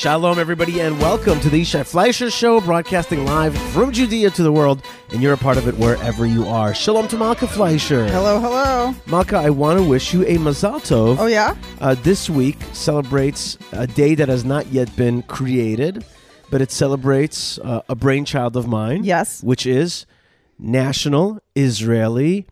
Shalom, everybody, and welcome to the Yishai Fleisher Show, broadcasting live from Judea to the world, and you're a part of it wherever you are. Shalom to Malka Fleischer. Hello, hello. Malka, I want to wish you a Mazal Tov. Oh yeah, Uh, this week celebrates a day that has not yet been created, but it celebrates uh, a brainchild of mine. Yes. Which is National Israeli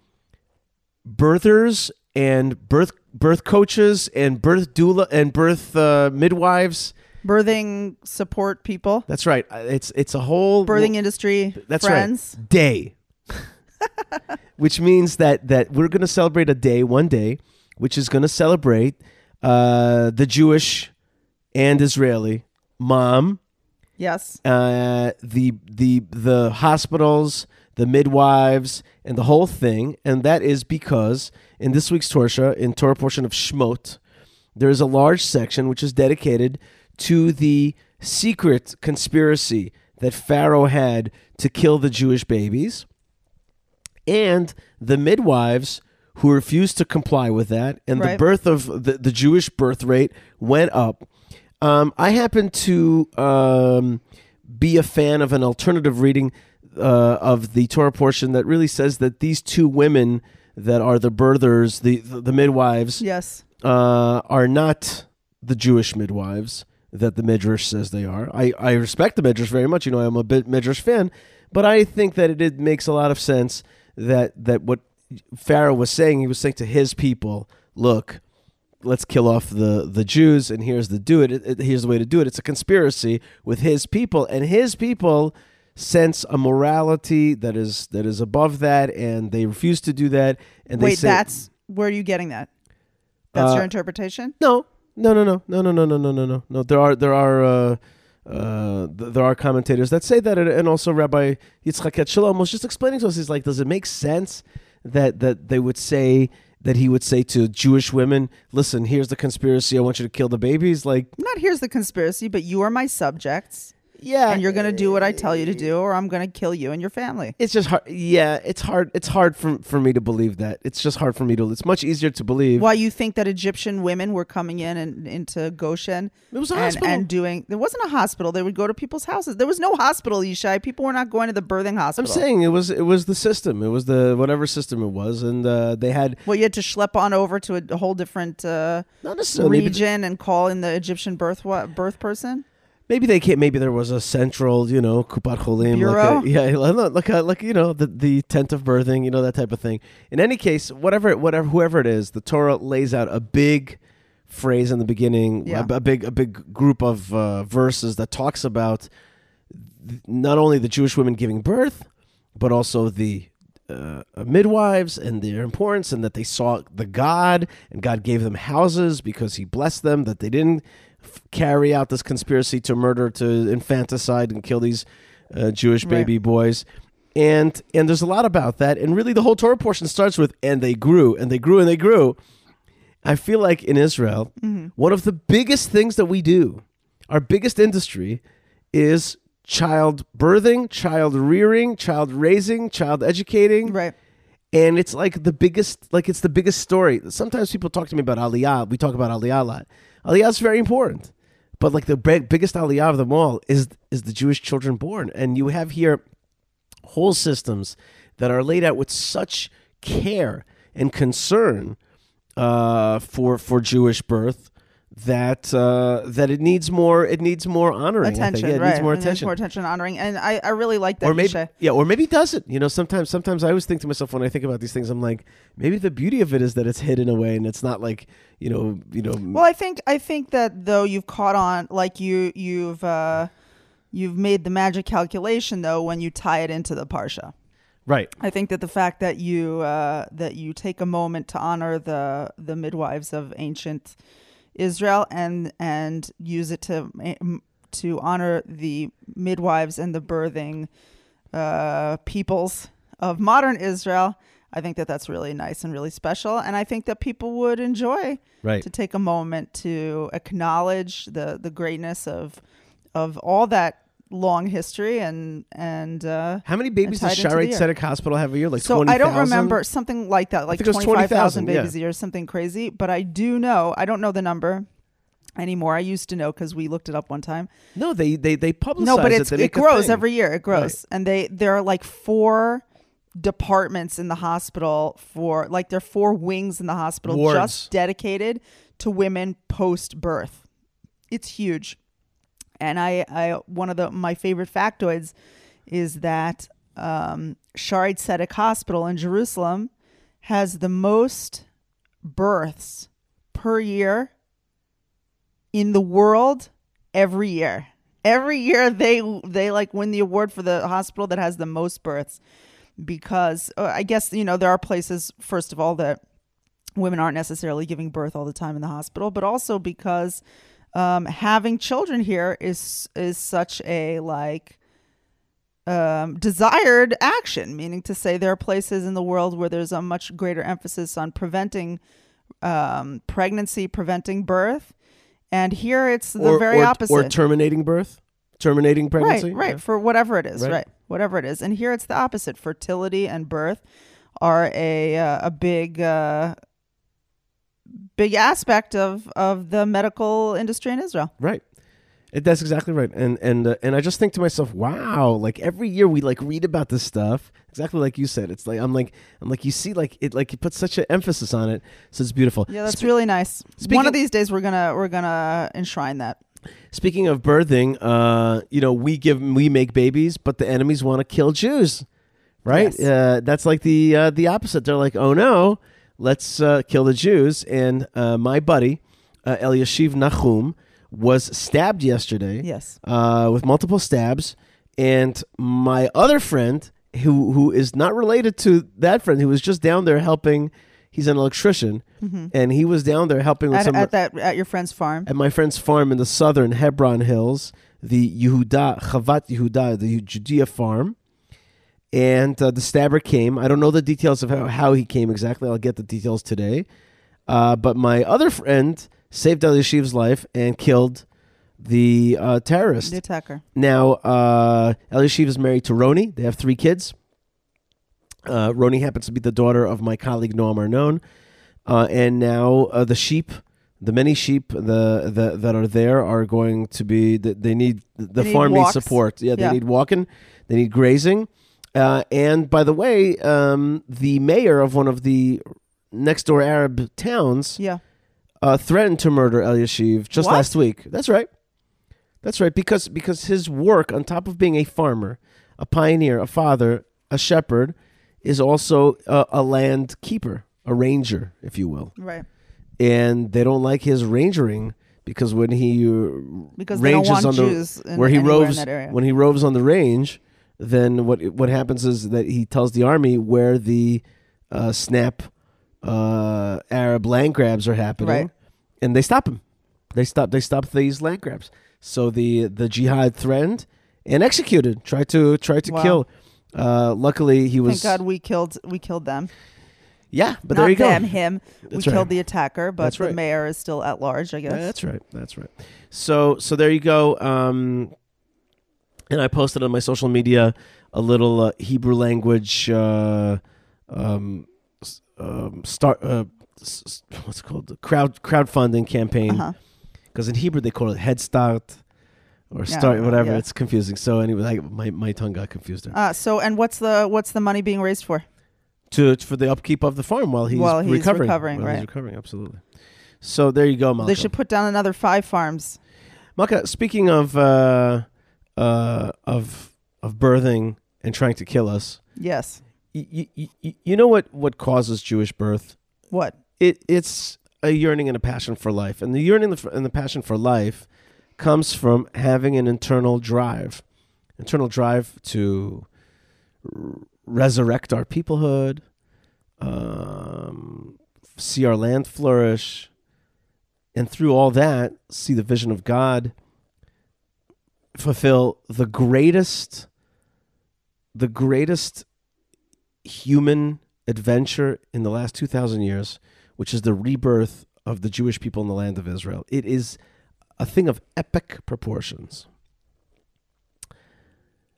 Birthers and Birth Birth Coaches and Birth Doula and Birth uh, Midwives. Birthing support people, That's right. Uh, It's it's a whole birthing industry That's friends. right. Day. which means that that we're going to celebrate a day, one day, which is going to celebrate uh, the Jewish and Israeli mom, Yes. uh, the the the hospitals, the midwives, and the whole thing. And that is because in this week's Torah, in Torah portion of Shmot, there is a large section which is dedicated to the secret conspiracy that Pharaoh had to kill the Jewish babies, and the midwives who refused to comply with that, and the birth of the, the Jewish birth rate went up. Um, I happen to um, be a fan of an alternative reading uh, of the Torah portion that really says that these two women that are the birthers, the the, the midwives, Yes. uh, are not the Jewish midwives that the Midrash says they are. I, I respect the Midrash very much. You know, I'm a bit Midrash fan, but I think that it, it makes a lot of sense that that what Pharaoh was saying, he was saying to his people, look, let's kill off the the Jews, and here's the do it. It- Here's the way to do it. It's a conspiracy with his people, and his people sense a morality that is that is above that, and they refuse to do that. And they Wait, say, that's where are you getting that? That's Uh, your interpretation. no, no, no, no, no, no, no, no, no, no, no. No, there are there are uh, uh, th- there are commentators that say that, and- also Rabbi Yitzchak Shalom was just explaining to us. He's like, does it make sense that that they would say that he would say to Jewish women, "Listen, here's the conspiracy. I want you to kill the babies." Like, Not here's the conspiracy, but you are my subjects, yeah, and you're going to do what I tell you to do, or I'm going to kill you and your family. It's just hard. Yeah, it's hard. It's hard for for me to believe that. It's just hard for me to. It's much easier to believe. Why you think that Egyptian women were coming in and into Goshen It was a and, hospital. and doing? There wasn't a hospital. They would go to people's houses. There was no hospital, Yishai. People were not going to the birthing hospital. I'm saying it was it was the system. It was the whatever system it was, and uh, they had Well, you had to schlep on over to a, a whole different uh, not necessarily. region and call in the Egyptian birth what birth person. Maybe they can't. Maybe there was a central, you know, kupat cholim, Bureau? like a, yeah, like like a, like you know, the the tent of birthing, you know, that type of thing. In any case, whatever, whatever, whoever it is, the Torah lays out a big phrase in the beginning, Yeah. a, a big a big group of uh, verses that talks about th- not only the Jewish women giving birth, but also the uh, midwives and their importance, and that they saw the God, and God gave them houses because He blessed them. That they didn't f- carry out this conspiracy to murder, to infanticide, and kill these uh, Jewish Right. baby boys. And and there's a lot about that, and really the whole Torah portion starts with "and they grew, and they grew, and they grew." I feel like in Israel, one of the biggest things that we do, our biggest industry, is child birthing, child rearing, child raising, child educating. Right. And it's like the biggest, like it's the biggest story. Sometimes people talk to me about Aliyah. We talk about Aliyah a lot. Aliyah is very important, but like the big, biggest Aliyah of them all is is the Jewish children born. And you have here whole systems that are laid out with such care and concern uh, for for Jewish birth that uh, that it needs more it needs more honoring. Attention, Yeah, it right? needs more attention. more attention, honoring, and I, I really like that. or maybe yeah, or maybe it doesn't. You know, sometimes sometimes I always think to myself when I think about these things, I'm like, maybe the beauty of it is that it's hidden away and it's not like you know you know. Well, I think I think that though you've caught on, like you you've uh, you've made the magic calculation though when you tie it into the parsha. right. I think that the fact that you uh, that you take a moment to honor the the midwives of ancient Israel and and use it to to honor the midwives and the birthing uh, peoples of modern Israel. I think that that's really nice and really special, and I think that people would enjoy Right. to take a moment to acknowledge the the greatness of of all that long history and and uh, How many babies does tied into Shaarei the Tzedek Hospital have a year? Like so twenty I don't thousand? remember something like that, like think it was twenty five 20,000, thousand yeah. babies a year, something crazy. But I do know, I don't know the number. anymore. I used to know because we looked it up one time. No, they they they publicize No, but it. it grows every year. It grows, and they there are like four departments in the hospital for like there are four wings in the hospital Wards. just dedicated to women post birth. It's huge, and I I one of the my favorite factoids is that um, Shaare Tzedek Hospital in Jerusalem has the most births per year in the world every year. Every year they they like win the award for the hospital that has the most births because uh, I guess you know there are places first of all that women aren't necessarily giving birth all the time in the hospital, but also because um, having children here is is such a like um, desired action, meaning to say there are places in the world where there's a much greater emphasis on preventing um, pregnancy, preventing birth, and here it's the or, very or, opposite. or terminating birth, terminating pregnancy. Right, right, Yeah. for whatever it is, Right. right. whatever it is. And here it's the opposite. Fertility and birth are a uh, a big uh, big aspect of of the medical industry in Israel. Right. It, that's exactly right. And and uh, and I just think to myself, wow, like every year we like read about this stuff. Exactly like you said. It's like I'm like I'm like you see like it like you put such an emphasis on it. So it's beautiful. Yeah, that's Spe- really nice. One of these days we're gonna we're gonna enshrine that. Speaking of birthing, uh, you know, we give we make babies, but the enemies want to kill Jews. Right? Yes. Uh, that's like the uh, the opposite. They're like, "Oh no, let's uh, kill the Jews." And uh, my buddy, uh, Eliashiv Nachum, was stabbed yesterday. Yes. uh, with multiple stabs. And my other friend, who who is not related to that friend, who was just down there helping. He's an electrician, and he was down there helping with Mm-hmm. At, some at that at your friend's farm. at my friend's farm in the southern Hebron Hills, the Yehuda Chavat Yehuda, the Judea farm. And uh, the stabber came. I don't know the details of how, how he came exactly. I'll get the details today. Uh, but my other friend saved Eliashiv's life and killed the uh, terrorist. The attacker. Now, uh, is married to Roni. They have three kids. Uh, Roni happens to be the daughter of my colleague Noam Arnon. Uh, and now uh, the sheep, the many sheep the, the that are there are going to be, they need, the They farm walks. needs support. Yeah, they Yeah. need walking, they need grazing. Uh, and by the way, um, the mayor of one of the next door Arab towns Yeah. uh, threatened to murder Eliashiv just What? last week. That's right. That's right. Because because his work, on top of being a farmer, a pioneer, a father, a shepherd, is also a, a land keeper, a ranger, if you will. Right. And they don't like his rangering because when he uh, Because they don't ranges want on the Jews where he roves in that area. when he roves on the range, then what what happens is that he tells the army where the uh, snap uh, Arab land grabs are happening, Right. and they stop him. They stop. They stop these land grabs. So the the jihad threatened and executed. Tried to try to Wow. kill. Uh, luckily, he was. Thank God we killed we killed them. Yeah, but Not there you them, go. him. That's we right. killed the attacker, but That's the right. mayor is still at large, I guess. That's right. That's right. So so there you go. Um, and I posted on my social media a little uh, Hebrew language uh, um, um, start. Uh, what's it called? The crowd crowdfunding campaign. Uh-huh. Because in Hebrew they call it Head Start or Yeah, Start, whatever. yeah. It's confusing. So anyway, I, my my tongue got confused there. Uh, so and what's the what's the money being raised for? to for the upkeep of the farm while he's While he's recovering. recovering, While he's right. recovering, absolutely. So there you go, Malcolm. They should put down another five farms. Malka, speaking of uh, uh, of of birthing and trying to kill us, Yes. you, you, you know what what causes Jewish birth? What? It it's a yearning and a passion for life, and the yearning and the passion for life comes from having an internal drive, internal drive to r- resurrect our peoplehood, um, see our land flourish, and through all that, see the vision of God fulfill the greatest, the greatest human adventure in the last 2,000 years, which is the rebirth of the Jewish people in the land of Israel. It is a thing of epic proportions.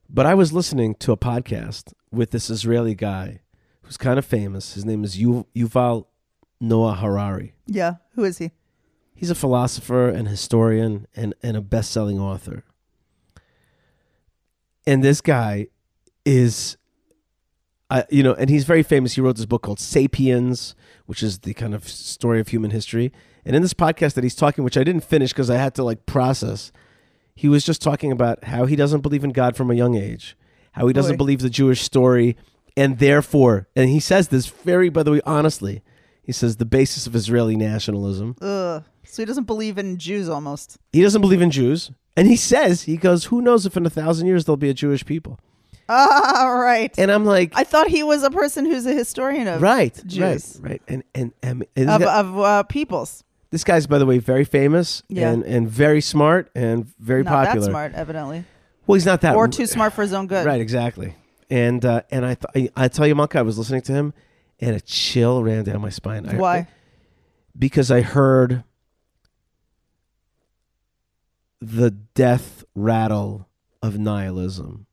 But I was listening to a podcast with this Israeli guy who's kind of famous. His name is Yu- Yuval Noah Harari. Yeah. Who is he? He's a philosopher and historian and, and a best selling author. And this guy is, uh, you know, and he's very famous. He wrote this book called Sapiens, which is the kind of story of human history. And in this podcast that he's talking, which I didn't finish because I had to like process, he was just talking about how he doesn't believe in God from a young age, how he doesn't Boy. believe the Jewish story, and therefore, and he says this very, by the way, honestly, he says the basis of Israeli nationalism. Ugh. So he doesn't believe in Jews almost. He doesn't believe in Jews. And he says, he goes, who knows if in a thousand years there'll be a Jewish people? Ah, right. And I'm like, I thought he was a person who's a historian of right, Jews. right, right. And, and, and, and of, of uh, peoples. this guy's, by the way, very famous Yeah. and, and very smart and very Not popular. that smart, evidently, Well, he's not that or too smart for his own good. Right, exactly. And uh, and I, th- I I tell you, Monk, I was listening to him, and a chill ran down my spine. I- Why? because I heard the death rattle of nihilism.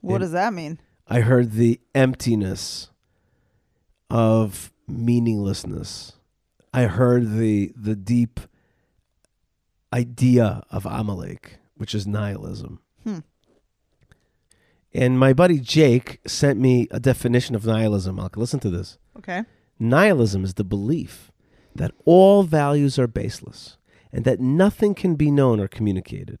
What And- does that mean? I heard the emptiness of meaninglessness. I heard the the deep idea of Amalek, which is nihilism. Hmm. And my buddy Jake sent me a definition of nihilism. I'll listen to this. Okay. Nihilism is the belief that all values are baseless and that nothing can be known or communicated.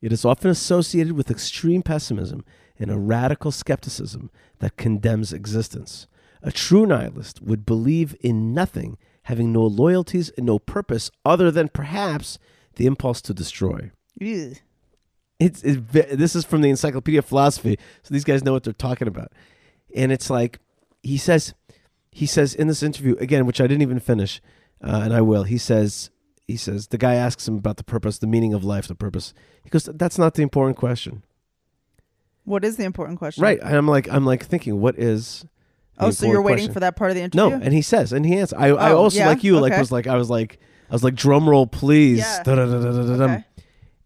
It is often associated with extreme pessimism and a radical skepticism that condemns existence. A true nihilist would believe in nothing, having no loyalties and no purpose other than perhaps the impulse to destroy. Ew. It's, ve- this is from the Encyclopedia of Philosophy, so these guys know what they're talking about. And it's like he says, he says in this interview again, which I didn't even finish, uh, and I will. He says, he says the guy asks him about the purpose, the meaning of life, the purpose. He goes, that's not the important question, What is the important question? right? And I'm like, I'm like thinking, what is? the Oh, so you're waiting question? for that part of the interview? No, and he says, and he answers. I, I Oh, also yeah? like you, like was like I was like I was like drum roll, please. Yeah. Okay.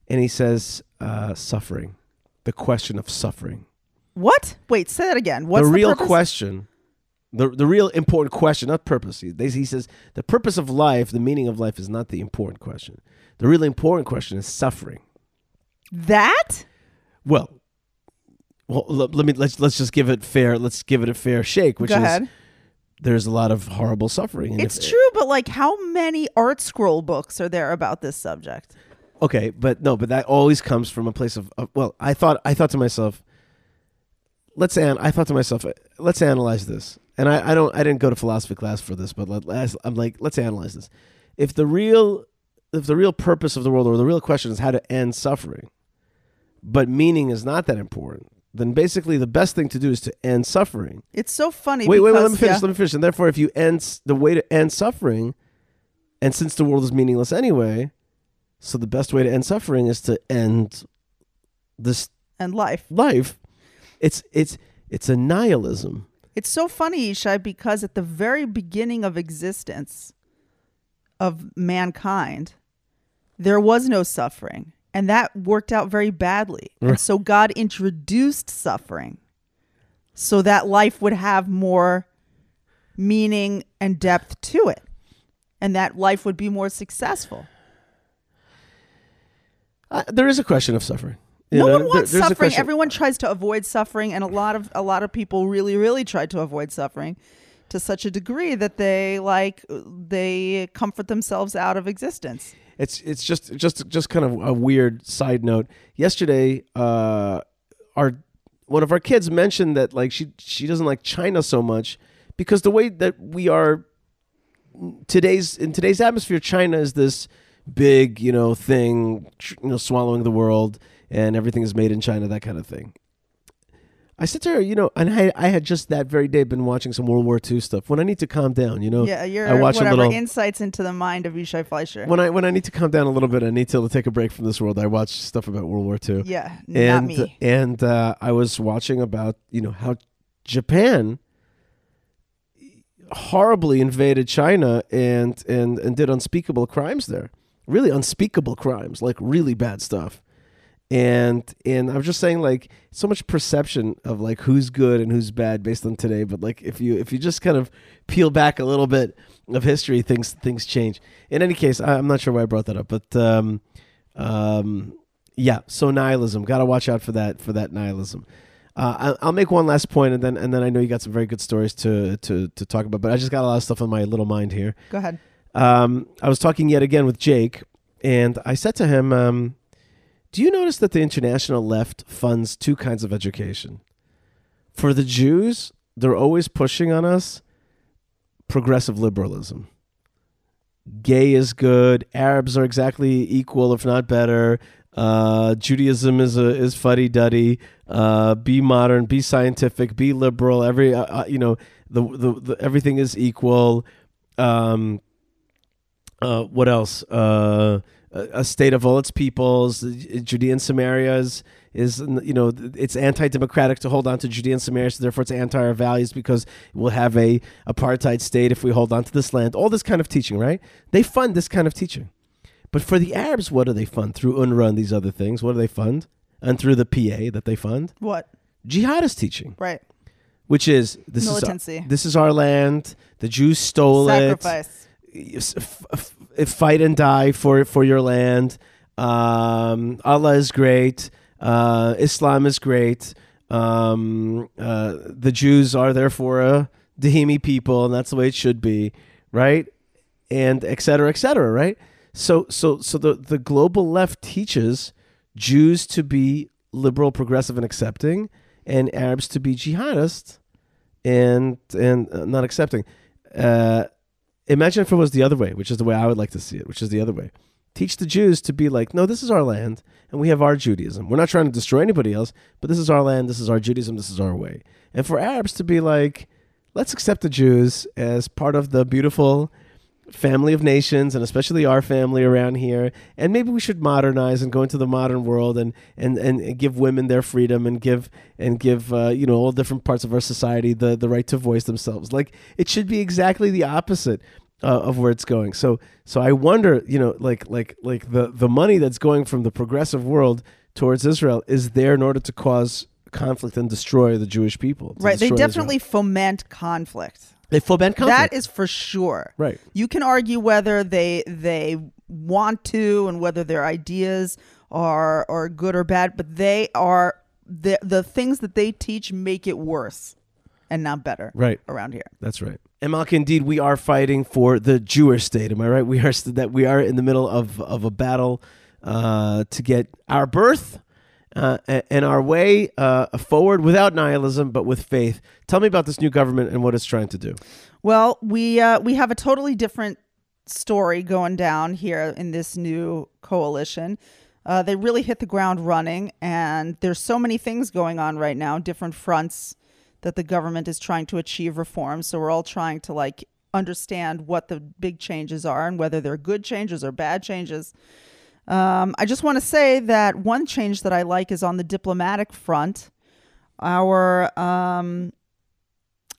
And he says, uh, suffering, the question of suffering. What? Wait, say that again. What's the the, real purpose? question, the the real important question, not purpose. He, he says the purpose of life, the meaning of life, is not the important question. The really important question is suffering. That? Well, well, let, let me let's let's just give it fair. Let's give it a fair shake, which Go is ahead. there's a lot of horrible suffering. It's if- true, but like, how many ArtScroll books are there about this subject? Okay, but no, but that always comes from a place of, of well, I thought I thought to myself, let's an I thought to myself, uh, let's analyze this. And I, I don't I didn't go to philosophy class for this, but let, let's, I'm like, let's analyze this. If the real if the real purpose of the world or the real question is how to end suffering, but meaning is not that important, then basically the best thing to do is to end suffering. It's so funny. Wait, wait, wait, let me finish. yeah. Let me finish. And therefore, if you end the way to end suffering, and since the world is meaningless anyway, so the best way to end suffering is to end this And life. life. It's it's it's a nihilism. It's so funny, Yishai, because at the very beginning of existence of mankind, there was no suffering. And that worked out very badly. And so God introduced suffering so that life would have more meaning and depth to it. And that life would be more successful. Uh, there is a question of suffering. You no know, one wants there's a suffering. Everyone tries to avoid suffering, and a lot of a lot of people really, really try to avoid suffering to such a degree that they like they comfort themselves out of existence. It's it's just just just kind of a weird side note. Yesterday, uh, our one of our kids mentioned that like she she doesn't like China so much because the way that we are today's in today's atmosphere, China is this big you know thing, you know, swallowing the world, and everything is made in China, that kind of thing. I said to her, you know, and I, I had just that very day been watching some World War II stuff. When I need to calm down, you know, Yeah, your I watch a whatever little- insights into the mind of Yishai Fleisher. when I when I need to calm down a little bit, I need to take a break from this world. I watch stuff about World War II. yeah, not and me. and uh, I was watching about you know how Japan horribly invaded China and and and did unspeakable crimes there, really unspeakable crimes, like really bad stuff. And and I'm just saying like so much perception of like who's good and who's bad based on today. But like if you if you just kind of peel back a little bit of history, things things change. In any case, I'm not sure why I brought that up, but um, um, yeah. So nihilism, got to watch out for that for that nihilism. Uh, I'll make one last point, and then and then I know you got some very good stories to to to talk about. But I just got a lot of stuff on my little mind here. Go ahead. Um, I was talking yet again with Jake, and I said to him, um, "Do you notice that the international left funds two kinds of education? For the Jews, they're always pushing on us progressive liberalism. Gay is good. Arabs are exactly equal, if not better. Uh, Judaism is a is fuddy duddy. Uh, be modern, be scientific, be liberal. Every uh, uh, you know the, the the everything is equal. Um, uh, what else? A state of all its peoples. Judea and Samaria is, is you know it's anti-democratic to hold on to Judea and Samaria, so therefore it's anti our values because we'll have a apartheid state if we hold on to this land. All this kind of teaching, right? They fund this kind of teaching. But for the Arabs, what do they fund through UNRWA and these other things? What do they fund? And through the PA that they fund, What? jihadist teaching, Right. which is this Militancy. is this is our land. The Jews stole it Sacrifice. Fight and die for for your land. Um, Allah is great. Uh, Islam is great. Um, uh, the Jews are therefore a dhimmi people, and that's the way it should be, right? And et cetera, et cetera, right? So, so, so the the global left teaches Jews to be liberal, progressive, and accepting, and Arabs to be jihadist and and uh, not accepting. Uh, imagine if it was the other way, which is the way I would like to see it, which is the other way. Teach the Jews to be like, no, this is our land, and we have our Judaism. We're not trying to destroy anybody else, but this is our land, this is our Judaism, this is our way. And for Arabs to be like, let's accept the Jews as part of the beautiful family of nations, and especially our family around here. And maybe we should modernize and go into the modern world and and, and give women their freedom and give and give uh, you know all different parts of our society the the right to voice themselves. Like it should be exactly the opposite. Uh, of where it's going, so so I wonder, you know, like like like the the money that's going from the progressive world towards Israel is there in order to cause conflict and destroy the Jewish people. Right. They destroy Israel. definitely foment conflict. They foment conflict. That is for sure. right. You can argue whether they they want to and whether their ideas are are good or bad, but they are the the things that they teach make it worse and not better Right. around here. That's right. And Malka, indeed, we are fighting for the Jewish state. Am I right? We are that we are in the middle of of a battle uh, to get our birth uh, and our way uh, forward without nihilism, but with faith. Tell me about this new government and what it's trying to do. Well, we uh, we have a totally different story going down here in this new coalition. Uh, they really hit the ground running, and there's so many things going on right now, different fronts that the government is trying to achieve reform. So we're all trying to like understand what the big changes are and whether they're good changes or bad changes. Um, I just want to say that one change that I like is on the diplomatic front. Our um,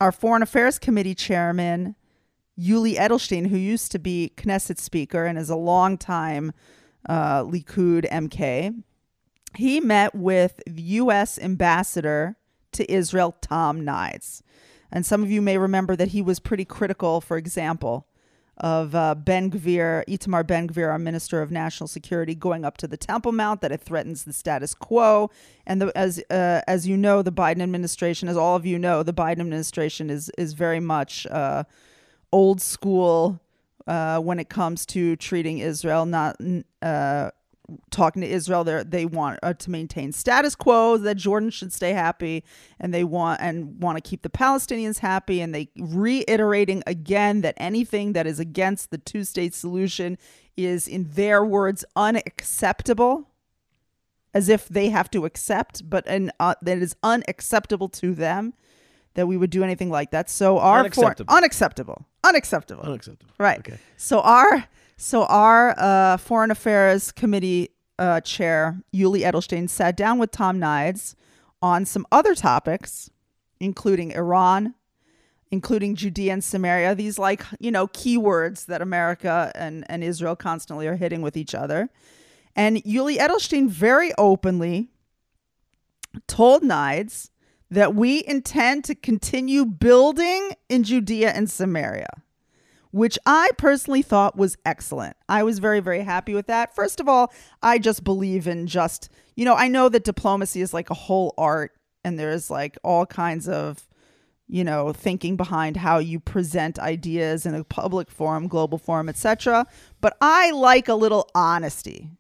our Foreign Affairs Committee chairman, Yuli Edelstein, who used to be Knesset Speaker and is a longtime uh, Likud MK, he met with the U.S. Ambassador to Israel, Tom Nides. And some of you may remember that he was pretty critical, for example, of uh, Ben Gvir, Itamar Ben Gvir, our Minister of National Security, going up to the Temple Mount, that it threatens the status quo. And the, as uh, as you know, the Biden administration, as all of you know, the Biden administration is is very much uh, old school uh, when it comes to treating Israel, not uh, talking to Israel. They they want uh, to maintain status quo that Jordan should stay happy, and they want and want to keep the Palestinians happy. And they reiterating again that anything that is against the two state solution is, in their words, unacceptable. As if they have to accept, but and uh, that it is unacceptable to them that we would do anything like that. So our for- Unacceptable. unacceptable, unacceptable. Unacceptable. Right. Okay. So our so our uh, Foreign Affairs Committee uh, chair Yuli Edelstein sat down with Tom Nides on some other topics, including Iran, including Judea and Samaria. These like you know keywords that America and and Israel constantly are hitting with each other. And Yuli Edelstein very openly told Nides that we intend to continue building in Judea and Samaria, which I personally thought was excellent. I was very, very happy with that. First of all, I just believe in just, you know, I know that diplomacy is like a whole art and there's like all kinds of, you know, thinking behind how you present ideas in a public forum, global forum, etc. But I like a little honesty.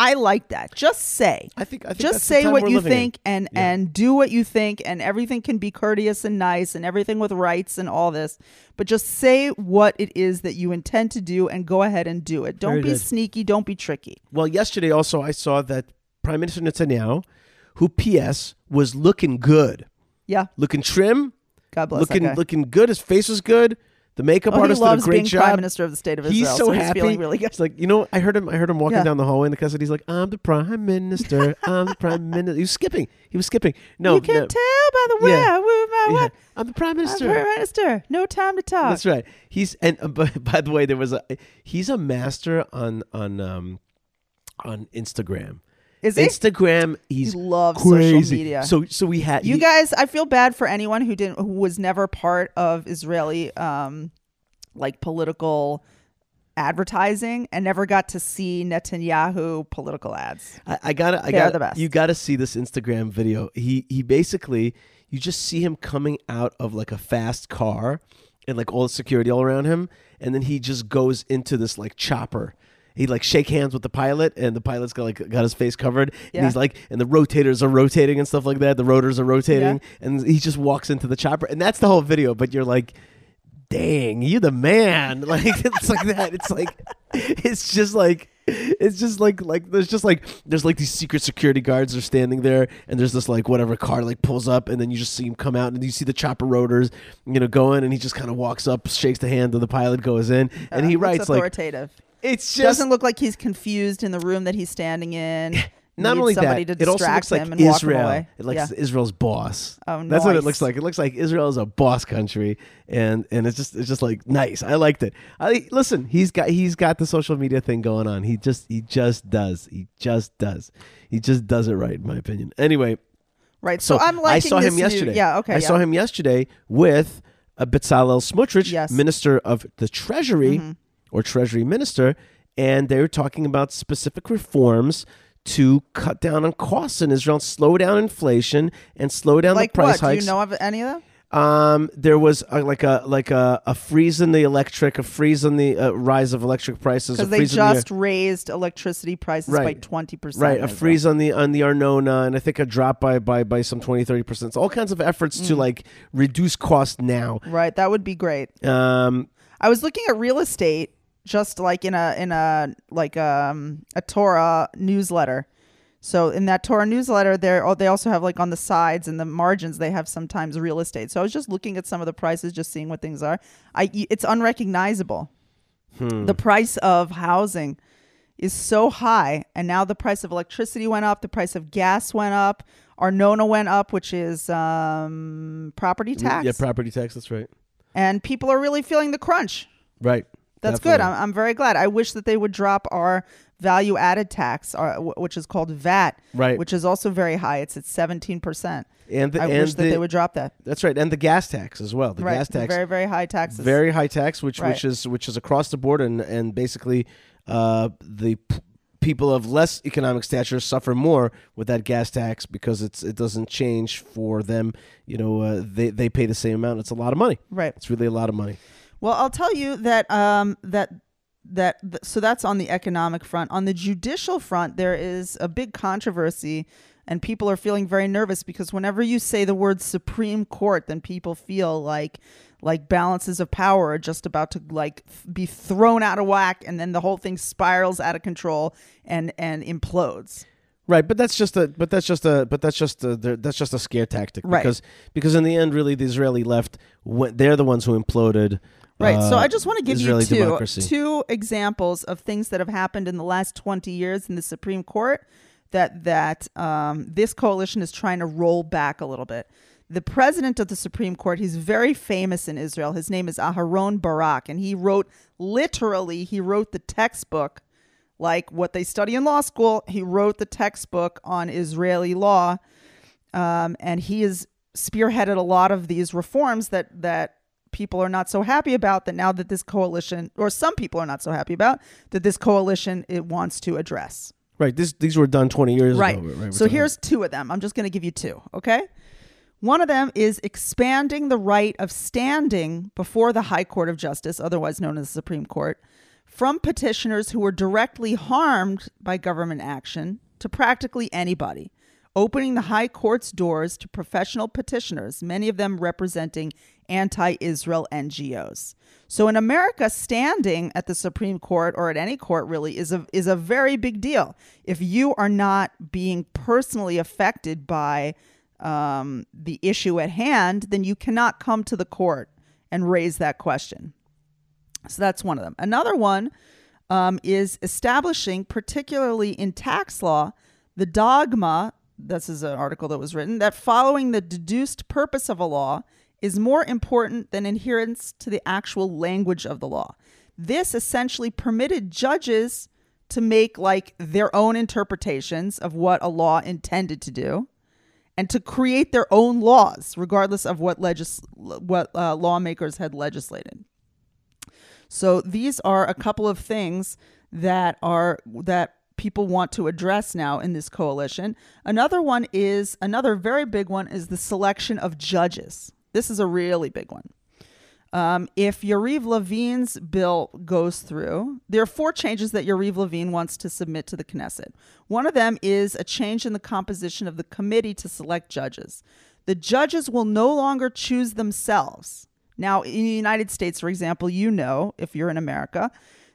I like that. Just say. I think I think Just say what you living in. think and Yeah. and do what you think and everything can be courteous and nice and everything with rights and all this. But just say what it is that you intend to do and go ahead and do it. Don't Very be good. sneaky, don't be tricky. Well, yesterday also I saw that Prime Minister Netanyahu, who P.S. was looking good, Yeah. looking trim, God bless looking looking good. His face was good. The makeup Oh, he artist did a great being job. prime minister of the state of Israel. He's so, he's happy. feeling really good. It's like you know, I heard him. I heard him walking Yeah. down the hallway in the Knesset. He's like, "I'm the prime minister. I'm the prime minister." He was skipping. He was skipping. No, you can no, tell by the way Yeah. I move my yeah, what. I'm the prime I'm minister. prime minister. No time to talk. That's right. He's and uh, by, by the way, there was a he's a master on on um on Instagram. Is he? Instagram, he's he loves crazy. social media. So so we had you he- guys, I feel bad for anyone who didn't, who was never part of Israeli, um, like political advertising and never got to see Netanyahu political ads. I, I gotta, I gotta, the best. you gotta see this Instagram video. He he basically, you just see him coming out of like a fast car, and like all the security all around him, and then he just goes into this like chopper. He like shake hands with the pilot, and the pilot's got like got his face covered, and Yeah. he's like, and the rotators are rotating and stuff like that. The rotors are rotating, Yeah. and he just walks into the chopper, and that's the whole video. But you're like, dang, you the man. Like it's like that. It's like it's just like it's just like like there's just like there's like these secret security guards are standing there and there's this like whatever car like pulls up and then you just see him come out and you see the chopper rotors you know going and he just kind of walks up shakes the hand of the pilot goes in and Uh, he writes like authoritative. It's just Doesn't look like he's confused in the room that he's standing in. not only somebody that to it also distract looks like him and walk Israel it looks Yeah. Israel's boss Oh, That's what it looks like. It looks like Israel is a boss country, and and it's just it's just like nice. I liked it. I listen. He's got he's got the social media thing going on. He just he just does. He just does. He just does it right, in my opinion. Anyway, Right. So, so I'm I saw him new- yesterday. yeah. Okay. I yeah. saw him yesterday with a Bezalel Smotrich, Yes. minister of the Treasury Mhm. Or Treasury minister, and they were talking about specific reforms to cut down on costs in Israel, slow down inflation, and slow down Like the price what? Do you know of any of them? Um, there was a, like a like a, a freeze in the electric, a freeze in the uh, rise of electric prices, Because they in the- just raised electricity prices by twenty percent. right a freeze on the on the Arnona, and I think a drop by by by some 20 30 percent. So all kinds of efforts to Mm. like reduce cost now. Right. That would be great. Um, I was looking at real estate just like in a in a like um a Torah newsletter. So in that Torah newsletter, there oh, they also have like on the sides and the margins they have sometimes real estate. So I was just looking at some of the prices, just seeing what things are. I it's unrecognizable. hmm. The price of housing is so high, and now the price of electricity went up. The price of gas went up. our Arnona went up, which is um, property tax, yeah, property tax. That's right. and people are really feeling the crunch. Right. That's good. I'm, I'm very glad. I wish that they would drop our value added tax, uh, which is called VAT, Right. which is also very high. It's at 17%. and the, I and wish that they would drop that. That's right, and the gas tax as well. The right. gas tax Very, very high taxes. very high tax, which Right. which is which is across the board, and and basically, uh, the p- people of less economic stature suffer more with that gas tax because it's it doesn't change for them. You know, uh, they they pay the same amount. It's a lot of money. right. It's really a lot of money. Well, I'll tell you that um, that that th- so that's on the economic front. On the judicial front, there is a big controversy, and people are feeling very nervous because whenever you say the word Supreme Court, then people feel like like balances of power are just about to like th- be thrown out of whack, and then the whole thing spirals out of control and and implodes. Right, but that's just a but that's just a but that's just a that's just a scare tactic Right. because because in the end, really, the Israeli left they're the ones who imploded. Right. so uh, I just want to give Israeli you two democracy. two examples of things that have happened in the last 20 years in the Supreme Court that that um, this coalition is trying to roll back a little bit. The president of the Supreme Court, he's very famous in Israel. His name is Aharon Barak, and he wrote literally he wrote the textbook like what they study in law school. He wrote the textbook on Israeli law, um, and he has spearheaded a lot of these reforms that that people are not so happy about. That now that this coalition, or some people are not so happy about, that this coalition it wants to address. Right. This these were done 20 years Right. ago. Right. So here's two of them. I'm just going to give you two, okay? One of them is expanding the right of standing before the High Court of Justice, otherwise known as the Supreme Court, from petitioners who were directly harmed by government action to practically anybody, opening the High Court's doors to professional petitioners, many of them representing anti Israel NGOs. So in America, standing at the Supreme Court or at any court really is a is a very big deal. If you are not being personally affected by um, the issue at hand, then you cannot come to the court and raise that question. So that's one of them. Another one um, is establishing, particularly in tax law, the dogma. This is an article that was written that following the deduced purpose of a law is more important than adherence to the actual language of the law. This essentially permitted judges to make like their own interpretations of what a law intended to do and to create their own laws regardless of what legis- what uh, lawmakers had legislated. So these are a couple of things that are that people want to address now in this coalition. Another one is another very big one is the selection of judges. This is a really big one. Um, if Yariv Levin's bill goes through, there are four changes that Yariv Levin wants to submit to the Knesset. One of them is a change in the composition of the committee to select judges. The judges will no longer choose themselves. Now, in the United States, for example, you know, if you're in America,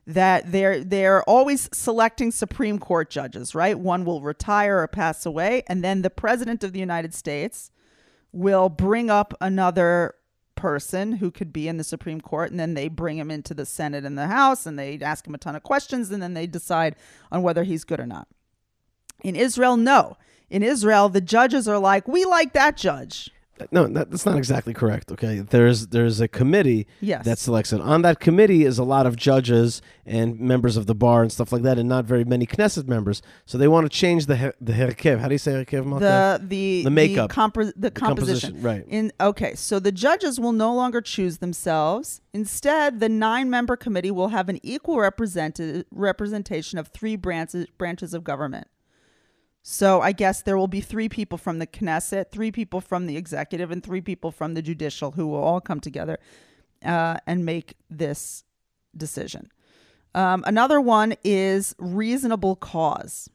that they're they're always selecting Supreme Court judges, right? One will retire or pass away, and then the president of the United States will bring up another person who could be in the Supreme Court, and then they bring him into the Senate and the House, and they ask him a ton of questions, and then they decide on whether he's good or not. In Israel, no. In Israel, the judges are like, we like that judge. No, that, that's not exactly correct. Okay, there's there's a committee Yes. that selects it. On that committee is a lot of judges and members of the bar and stuff like that, and not very many Knesset members. So they want to change the her- the herkev. How do you say herkev? The the The makeup. the, the composition. composition, right. In okay, so the judges will no longer choose themselves. Instead, the nine-member committee will have an equal represented representation of three branches branches of government. So I guess there will be three people from the Knesset, three people from the executive, and three people from the judicial who will all come together uh, and make this decision. Um, another one is reasonable cause.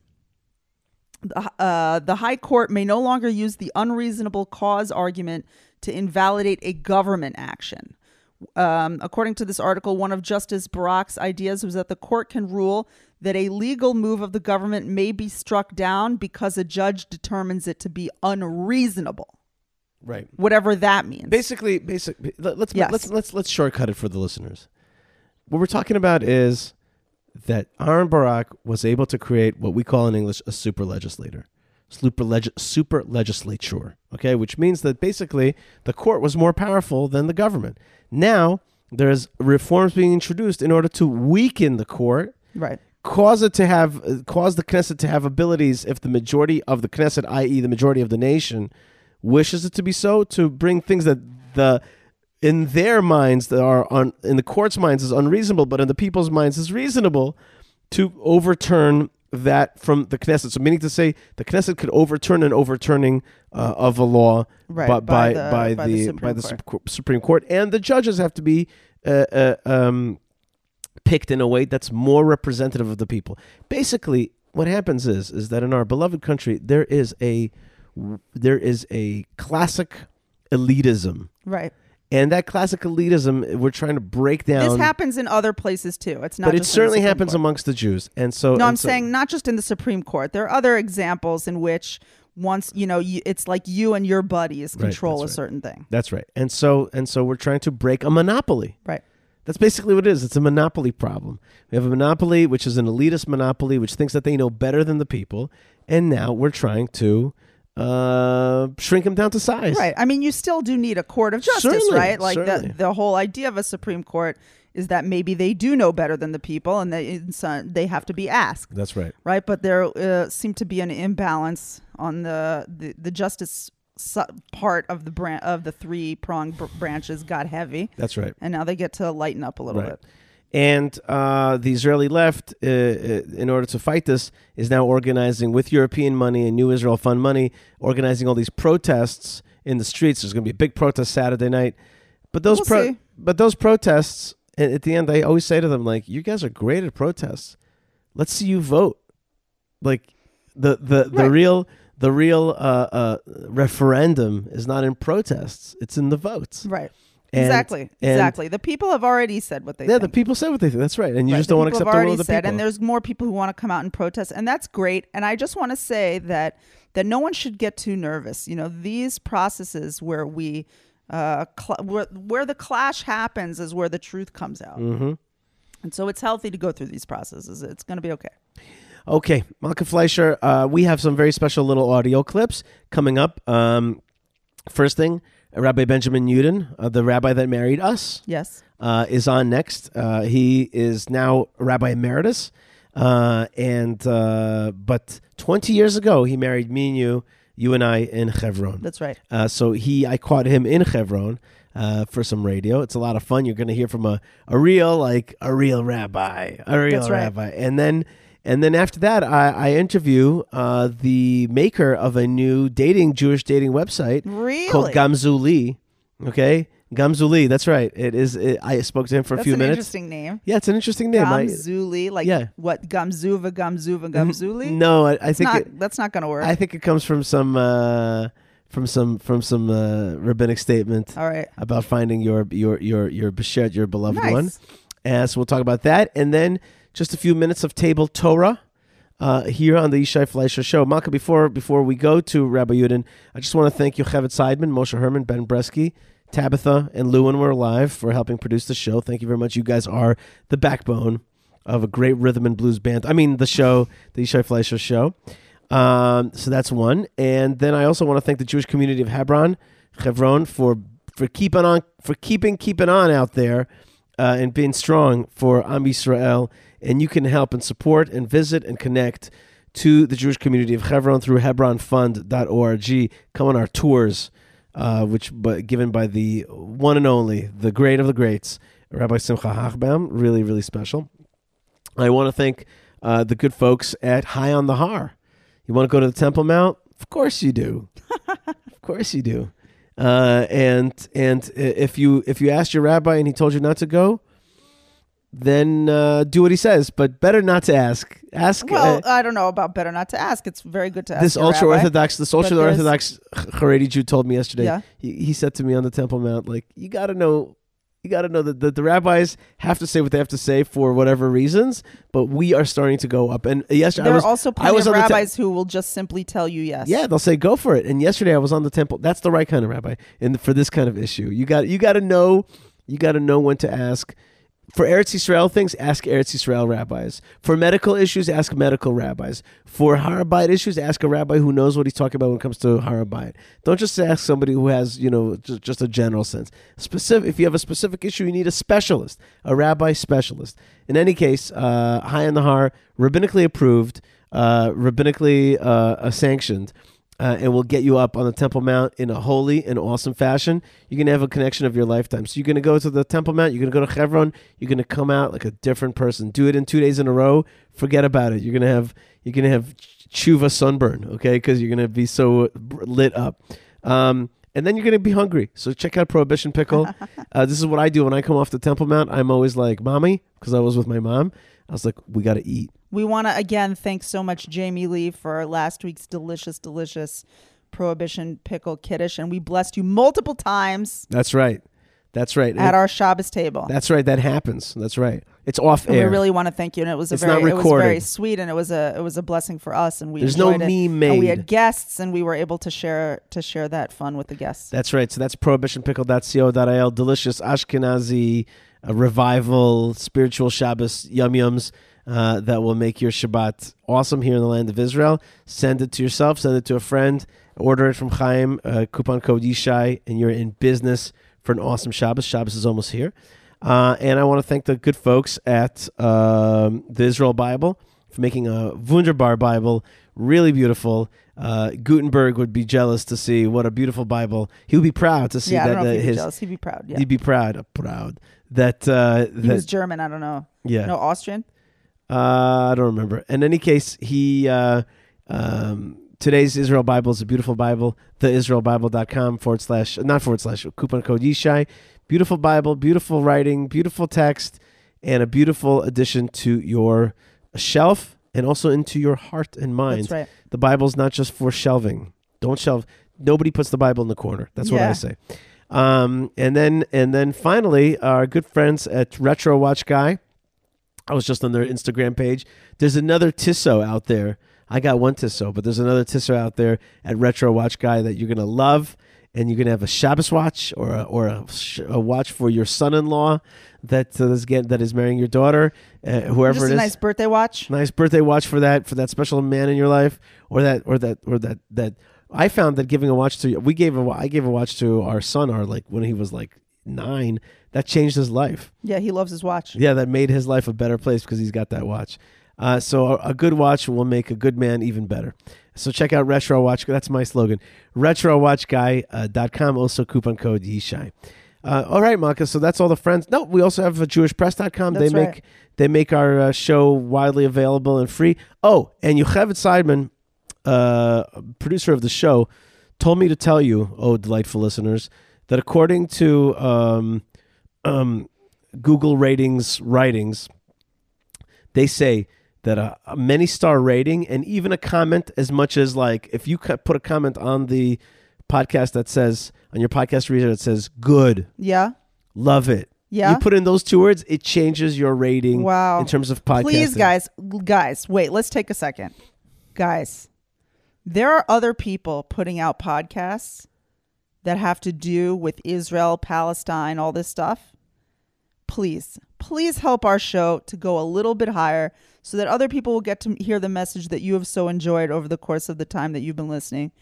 The, uh, the High Court may no longer use the unreasonable cause argument to invalidate a government action. Um, according to this article, one of Justice Barak's ideas was that the court can rule that a legal move of the government may be struck down because a judge determines it to be unreasonable, right. whatever that means. Basically, basic. let- Let's Yes. let's let's let's shortcut it for the listeners. What we're talking about is that Aaron Barak was able to create what we call in English a super legislator, super leg- super legislature. Okay, which means that basically the court was more powerful than the government. Now there's reforms being introduced in order to weaken the court right. Cause it to have cause the Knesset to have abilities if the majority of the Knesset, i.e., the majority of the nation, wishes it to be so, to bring things that the in their minds that are on in the court's minds is unreasonable, but in the people's minds is reasonable, to overturn that from the Knesset. So meaning to say the Knesset could overturn an overturning uh, of a law Right, by by by, the- by, by the the Supreme by the Court. Supreme Court, and the judges have to be uh, uh, um, picked in a way that's more representative of the people. Basically, what happens is is that in our beloved country there is a there is a classic elitism. Right. And that classic elitism, we're trying to break down. This happens in other places too. It's not. but it certainly happens Court. amongst the Jews. And so, No, and I'm so- saying not just in the Supreme Court. There are other examples in which once you know you, it's like you and your buddies control that's a right. certain thing. That's right. And so, and so, we're trying to break a monopoly. Right. That's basically what it is. It's a monopoly problem. We have a monopoly, which is an elitist monopoly, which thinks that they know better than the people, and now we're trying to uh, shrink them down to size. Right. I mean, you still do need a court of justice, Certainly, right? Like certainly. the the whole idea of a Supreme Court is that maybe they do know better than the people, and they they have to be asked, That's right. right? But there uh, seemed to be an imbalance on the the, the justice su- part of the bran- of the three prong br- branches got heavy, That's right. and now they get to lighten up a little Right. bit. And uh, the Israeli left, uh, uh, in order to fight this, is now organizing with European money and New Israel Fund money, organizing all these protests in the streets. There's going to be a big protest Saturday night, but those We'll pro- but those protests at the end, I always say to them like, "You guys are great at protests. Let's see you vote." Like the the the Right. real the real uh, uh, referendum is not in protests; it's in the votes. Right. And- exactly. and- exactly. The people have already said what they Yeah, think. the people say what they think. That's right, and you Right, just don't want to accept the will of the said, people. and there's more people who want to come out and protest, and that's great. And I just want to say that that no one should get too nervous. You know, these processes where we uh, cl- where, where the clash happens is where the truth comes out, Mm-hmm. and so it's healthy to go through these processes. It's going to be okay. Okay, Malkah Fleisher, uh, we have some very special little audio clips coming up. Um, first thing, Rabbi Benjamin Yudin, uh, the rabbi that married us, Yes. uh, is on next. Uh, he is now Rabbi Emeritus, uh, and uh, but 20 years ago he married me and you, you and I in Chevron. That's right. Uh, so he, I caught him in Chevron. uh, for some radio. It's a lot of fun. You're going to hear from a, a real, like a real rabbi, a real That's right. rabbi, and then and then after that, I, I interview uh, the maker of a new dating Jewish dating website Really? called Gamzuli. Okay, Gamzuli. That's right. It is. It, I spoke to him for That's a few an minutes. interesting name. Yeah, it's an interesting name. Gamzuli, like Yeah. what? Gamzuva, Gamzuva, Gamzuli. no, I, I think not, it, that's not going to work. I think it comes from some uh, from some from some uh, rabbinic statement. All right. about finding your your your your beshed, your beloved Nice. one. And so we'll talk about that, and then just a few minutes of table Torah uh, here on the Yishai Fleisher Show. Malkah, before before we go to Rabbi Yudin, I just want to thank Yocheved Seidman, Moshe Herman, Ben Bresky, Tabitha, and Lewin were alive for helping produce the show. Thank you very much. You guys are the backbone of a great rhythm and blues band. I mean, the show, the Yishai Fleisher Show. Um, so that's one, and then I also want to thank the Jewish community of Hebron, Hebron, for for keeping on for keeping keeping on out there uh, and being strong for Am Yisrael. And you can help and support and visit and connect to the Jewish community of Hebron through HebronFund.org. Come on our tours, uh, which but given by the one and only, the great of the greats, Rabbi Simcha Hochbaum. Really, really special. I want to thank uh, the good folks at High on the Har. You want to go to the Temple Mount? Of course you do. of course you do. Uh, and and if you if you asked your rabbi and he told you not to go, then uh, do what he says. But better not to ask. Ask Well, uh, I don't know about better not to ask. It's very good to ask. this ultra rabbi. orthodox this ultra orthodox Haredi Jew told me yesterday. Yeah. He, he said to me on the Temple Mount, like you got to know. You got to know that the, the rabbis have to say what they have to say for whatever reasons, but we are starting to go up. And yesterday, There I was are also I plenty was of the te- rabbis who will just simply tell you yes. Yeah, they'll say go for it. And yesterday I was on the temple. That's the right kind of rabbi. And for this kind of issue, you got you got to know you got to know when to ask. For Eretz Yisrael things, ask Eretz Yisrael rabbis. For medical issues, ask medical rabbis. For Har HaBayit issues, ask a rabbi who knows what he's talking about when it comes to Har HaBayit. Don't just ask somebody who has, you know, just, just a general sense. Specific. If you have a specific issue, you need a specialist, a rabbi specialist. In any case, uh, High on the Har, rabbinically approved, uh, rabbinically uh, uh, sanctioned uh, and will get you up on the Temple Mount in a holy and awesome fashion. You're going to have a connection of your lifetime. So you're going to go to the Temple Mount, you're going to go to Hebron, you're going to come out like a different person. Do it in two days in a row. Forget about it. You're going to have you're going to have chuva sunburn, okay? Because you're going to be so lit up. Um, and then you're going to be hungry. So check out Prohibition Pickle. uh, this is what I do when I come off the Temple Mount. I'm always like, "Mommy," because I was with my mom. I was like, "We got to eat." We want to again thank so much Jamie Lee for last week's delicious, delicious prohibition pickle kiddish, and we blessed you multiple times That's right. That's right. at our Shabbos table. That's right. That happens. That's right. It's off And we really want to thank you, and it was a It's very, it was very sweet, and it was a, it was a blessing for us, and we There's no it. meme And we had guests, and we were able to share to share that fun with the guests. That's right. So that's prohibitionpickle.co.il. Delicious Ashkenazi uh, revival, spiritual Shabbos yum yums uh, that will make your Shabbat awesome here in the land of Israel. Send it to yourself. Send it to a friend. Order it from Chaim. Uh, coupon code Yishai, and you're in business for an awesome Shabbos. Shabbos is almost here. Uh, and I want to thank the good folks at um, the Israel Bible for making a Wunderbar Bible, really beautiful. Uh, Gutenberg would be jealous to see what a beautiful Bible. He would be proud to see yeah, I that the- if he'd be his. jealous. He'd be proud. Yeah. He'd be proud, uh, proud that uh, he that was German. I don't know. yeah. No, Austrian. Uh, I don't remember. In any case, he uh, um, today's Israel Bible is a beautiful Bible. TheIsraelBible.com forward slash not forward slash coupon code Yishai. Beautiful Bible, beautiful writing, beautiful text, and a beautiful addition to your shelf and also into your heart and mind. That's right. The Bible's not just for shelving. Don't shelve. Nobody puts the Bible in the corner. That's what I say. Um, and then and then finally, our good friends at Retro Watch Guy. I was just on their Instagram page. There's another Tissot out there. I got one Tissot, but there's another Tissot out there at Retro Watch Guy that you're gonna love, and you're gonna have a Shabbos watch or a, or a, a watch for your son-in-law that uh, is get, that is marrying your daughter, uh, whoever Just it a nice birthday watch. nice birthday watch for that for that special man in your life or that or that or that that I found that giving a watch to we gave a I gave a watch to our son our like when he was like 9 that changed his life Yeah, he loves his watch. yeah that made his life a better place because he's got that watch uh, so a, a good watch will make a good man even better so check out retro watch that's my slogan retro watch retrowatchguy.com also coupon code yishai uh, all right, Malkah. So that's all the friends. No, we also have uh, JewishPress.com. That's they make right. they make our uh, show widely available and free. Oh, and Yocheved Seidman, uh, producer of the show, told me to tell you, oh delightful listeners, that according to um, um, Google ratings writings, they say that a, a many star rating and even a comment as much as like if you put a comment on the podcast that says on your podcast reader that says good Yeah. love it Yeah. you put in those two words it changes your rating Wow. in terms of podcasting Please, guys, guys, wait. Let's take a second, guys. There are other people putting out podcasts that have to do with Israel, Palestine, all this stuff. Please, please help our show to go a little bit higher so that other people will get to hear the message that you have so enjoyed over the course of the time that you've been listening.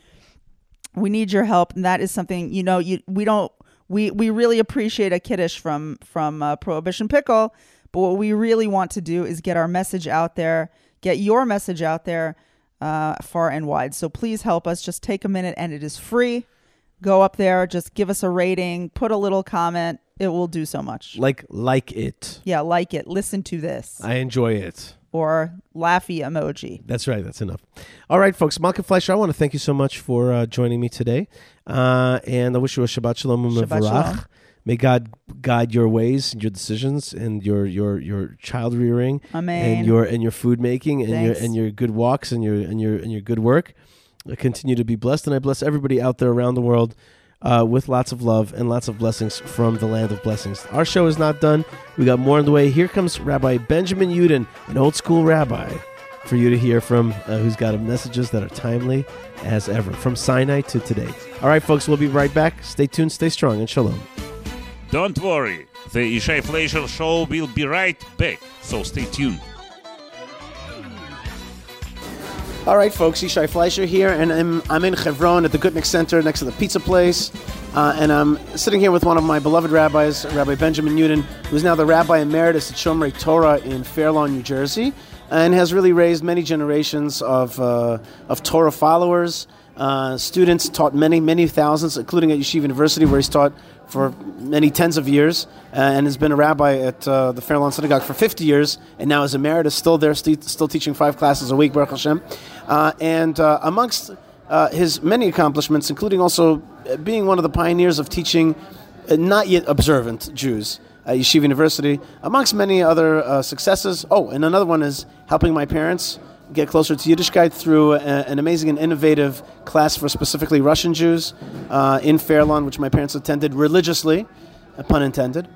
We need your help, and that is something you know. You we don't we we really appreciate a kiddish from from uh, Prohibition Pickle, but what we really want to do is get our message out there, get your message out there, uh, far and wide. So please help us. Just take a minute, and it is free. Go up there, just give us a rating, put a little comment. It will do so much. like like it Yeah, like it. Listen to this, i enjoy it or laughy emoji. that's right that's enough all right folks Malkah Fleisher i want to thank you so much for uh, joining me today uh, and i wish you a shabbat shalom and Shabbat shalom. may god guide your ways and your decisions and your your your child rearing Amen. and your and your food making and your and your good walks and your and your and your good work. I continue to be blessed, and I bless everybody out there around the world uh, with lots of love and lots of blessings from the land of blessings. Our show is not done. We got more on the way. Here comes Rabbi Benjamin Yudin, an old school rabbi, for you to hear from, uh, who's got messages that are timely as ever, from Sinai to today. All right, folks, we'll be right back. Stay tuned, stay strong, and shalom. Don't worry, the Yishai Fleisher show will be right back, so stay tuned. All right, folks, Yishai Fleisher here, and I'm, I'm in Hebron at the Gutnick Center next to the pizza place. Uh, and I'm sitting here with one of my beloved rabbis, Rabbi Benjamin Yudin, who's now the Rabbi Emeritus at Shomrei Torah in Fair Lawn, New Jersey, and has really raised many generations of, uh, of Torah followers, uh, students, taught many, many thousands, including at Yeshiva University, where he's taught for many tens of years, uh, and has been a rabbi at uh, the Fair Lawn Synagogue for 50 years, and now is emeritus, still there, st- still teaching five classes a week, Baruch Hashem. Uh, and uh, amongst his many accomplishments, including also being one of the pioneers of teaching not yet observant Jews at Yeshiva University, amongst many other successes. Oh, and another one is helping my parents get closer to Yiddishkeit through a, an amazing and innovative class for specifically Russian Jews uh, in Fair Lawn, which my parents attended religiously, uh, pun intended.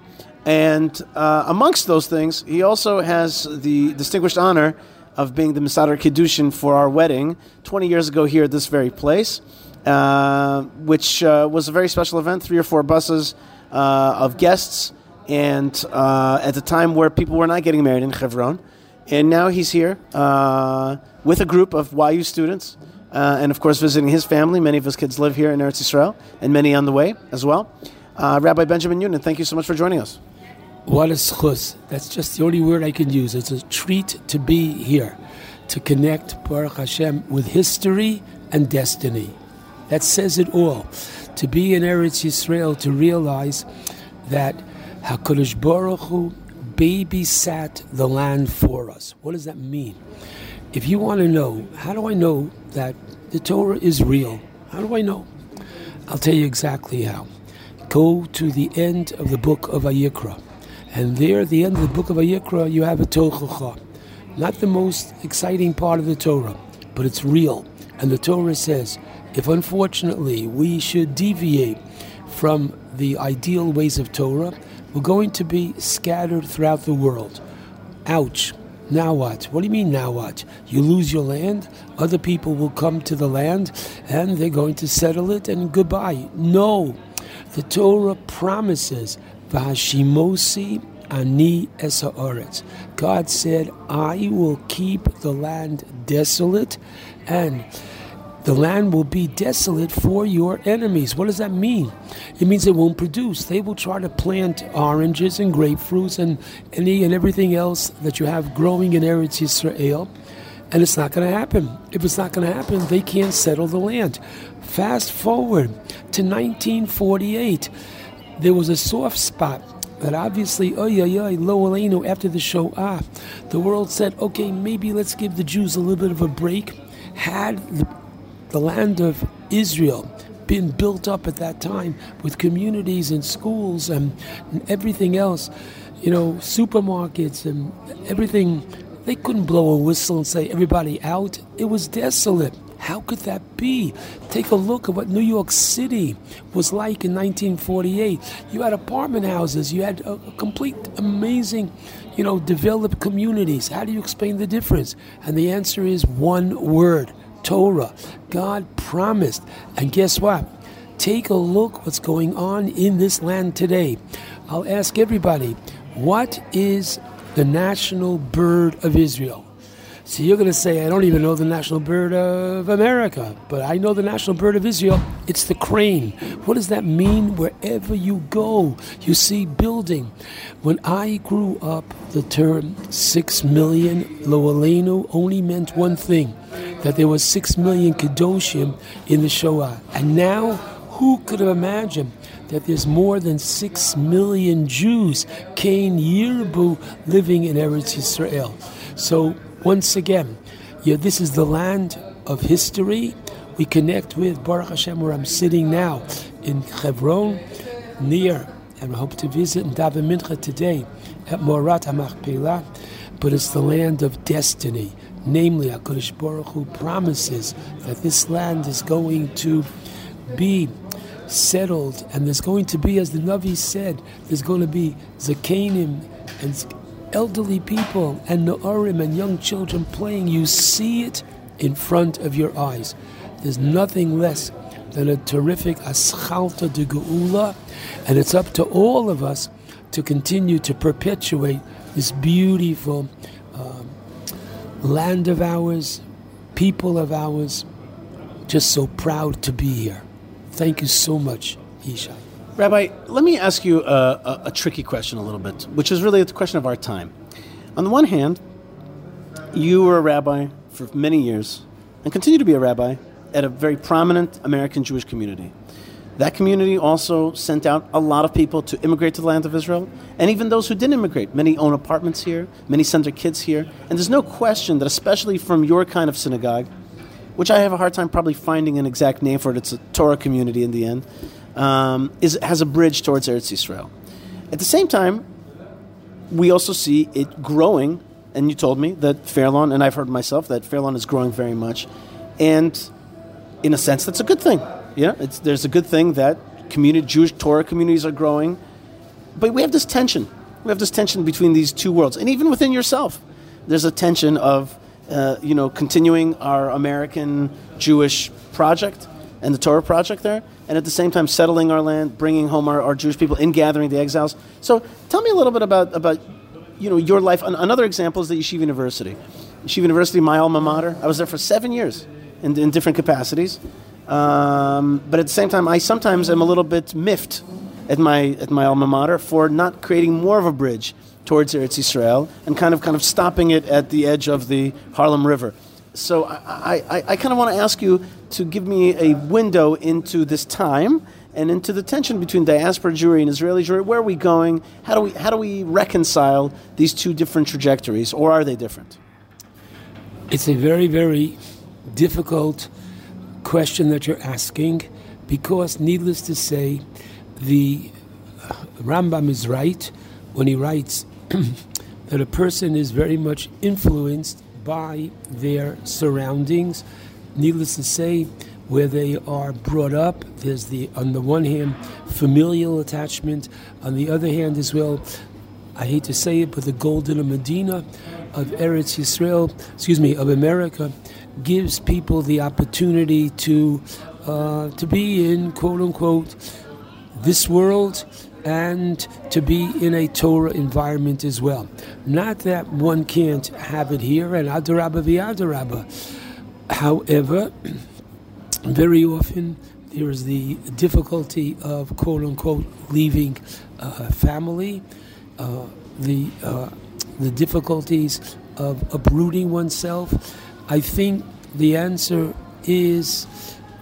And uh, amongst those things, he also has the distinguished honor of being the Mesader Kiddushin for our wedding 20 years ago here at this very place, uh, which uh, was a very special event, three or four buses uh, of guests, and at the time where people were not getting married in Hebron. And now he's here uh, with a group of YU students, uh, and of course visiting his family. Many of his kids live here in Eretz Yisrael, and many on the way as well. Uh, Rabbi Benjamin Yudin, thank you so much for joining us. What a schus. That's just the only word I can use. It's a treat to be here, to connect Baruch Hashem with history and destiny. That says it all. To be in Eretz Yisrael, to realize that HaKadosh Baruch Hu babysat the land for us. What does that mean? If you want to know, how do I know that the Torah is real? How do I know? I'll tell you exactly how. Go to the end of the book of Vayikra. And there, at the end of the book of Vayikra, you have a Tochacha. Not the most exciting part of the Torah, but it's real. And the Torah says, if unfortunately we should deviate from the ideal ways of Torah, we're going to be scattered throughout the world. Ouch. Now what? What do you mean, now what? You lose your land, other people will come to the land, and they're going to settle it, and goodbye. No. The Torah promises, Vashimosi ani esaoretz. God said, I will keep the land desolate, and the land will be desolate for your enemies. What does that mean? It means it won't produce. They will try to plant oranges and grapefruits and any and everything else that you have growing in Eretz Yisrael, and it's not going to happen. If it's not going to happen, they can't settle the land. Fast forward to 1948, there was a soft spot that obviously, oh yeah, yeah, lo after the show, ah, the world said, okay, maybe let's give the Jews a little bit of a break. Had the the land of Israel been built up at that time with communities and schools and, and everything else, you know, supermarkets and everything. They couldn't blow a whistle and say, everybody out. It was desolate. How could that be? Take a look at what New York City was like in 1948. You had apartment houses, you had a, a complete amazing, you know, developed communities. How do you explain the difference? And the answer is one word Torah. God promised. And guess what? Take a look what's going on in this land today. I'll ask everybody, what is the national bird of Israel? So you're going to say, I don't even know the national bird of America, but I know the national bird of Israel. It's the crane. What does that mean? Wherever you go, you see building. When I grew up, the term six million lo aleinu only meant one thing that there was six million Kedoshim in the Shoah. And now, who could have imagined that there's more than six million Jews, Cain Yirbu, living in Eretz Yisrael? So, once again, yeah, this is the land of history. We connect with Baruch Hashem, where I'm sitting now in Hebron, near, and I hope to visit in Daven Mincha today at Morat HaMachpelah. But it's the land of destiny namely HaKadosh Baruch Hu promises that this land is going to be settled, and there's going to be, as the Navi said, there's going to be Zakanim and elderly people and Noarim and young children playing. You see it in front of your eyes. There's nothing less than a terrific atchalta de geula, and it's up to all of us to continue to perpetuate this beautiful um, land of ours, people of ours. Just so proud to be here. Thank you so much, Isha. Rabbi, let me ask you a, a, a, tricky question a little bit, which is really the question of our time. On the one hand, you were a rabbi for many years and continue to be a rabbi at a very prominent American Jewish community. That community also sent out a lot of people to immigrate to the land of Israel, and even those who didn't immigrate. Many own apartments here, many send their kids here, and there's no question that, especially from your kind of synagogue, which I have a hard time probably finding an exact name for it, it's a Torah community in the end, um, is, has a bridge towards Eretz Yisrael. At the same time, we also see it growing, and you told me that Fairlawn, and I've heard myself that Fairlawn is growing very much, and in a sense, that's a good thing yeah, there's a good thing that community, Jewish Torah communities are growing, but we have this tension. We have this tension between these two worlds, and even within yourself, there's a tension of uh, you know continuing our American Jewish project and the Torah project there, and at the same time settling our land, bringing home our, our Jewish people, in gathering the exiles. So, tell me a little bit about about you know your life. Another example is the Yeshiva University. Yeshiva University, my alma mater. I was there for seven years in, in different capacities. Um, but at the same time, I sometimes am a little bit miffed at my at my alma mater for not creating more of a bridge towards Eretz Israel and kind of kind of stopping it at the edge of the Harlem River. So I, I, I kind of want to ask you to give me a window into this time and into the tension between diaspora Jewry and Israeli Jewry. Where are we going? How do we how do we reconcile these two different trajectories, or are they different? It's a very very difficult question that you're asking because, needless to say, the Rambam is right when he writes that a person is very much influenced by their surroundings. Needless to say, where they are brought up, there's the, on the one hand, familial attachment, on the other hand, as well, I hate to say it, but the golden Medina of Eretz Yisrael, excuse me, of America, gives people the opportunity to uh, to be in quote unquote this world and to be in a Torah environment as well. Not that one can't have it here, and Adarabba v'Adarabba. However, very often there is the difficulty of quote unquote leaving uh, family, uh, the uh, the difficulties of uprooting oneself. I think the answer is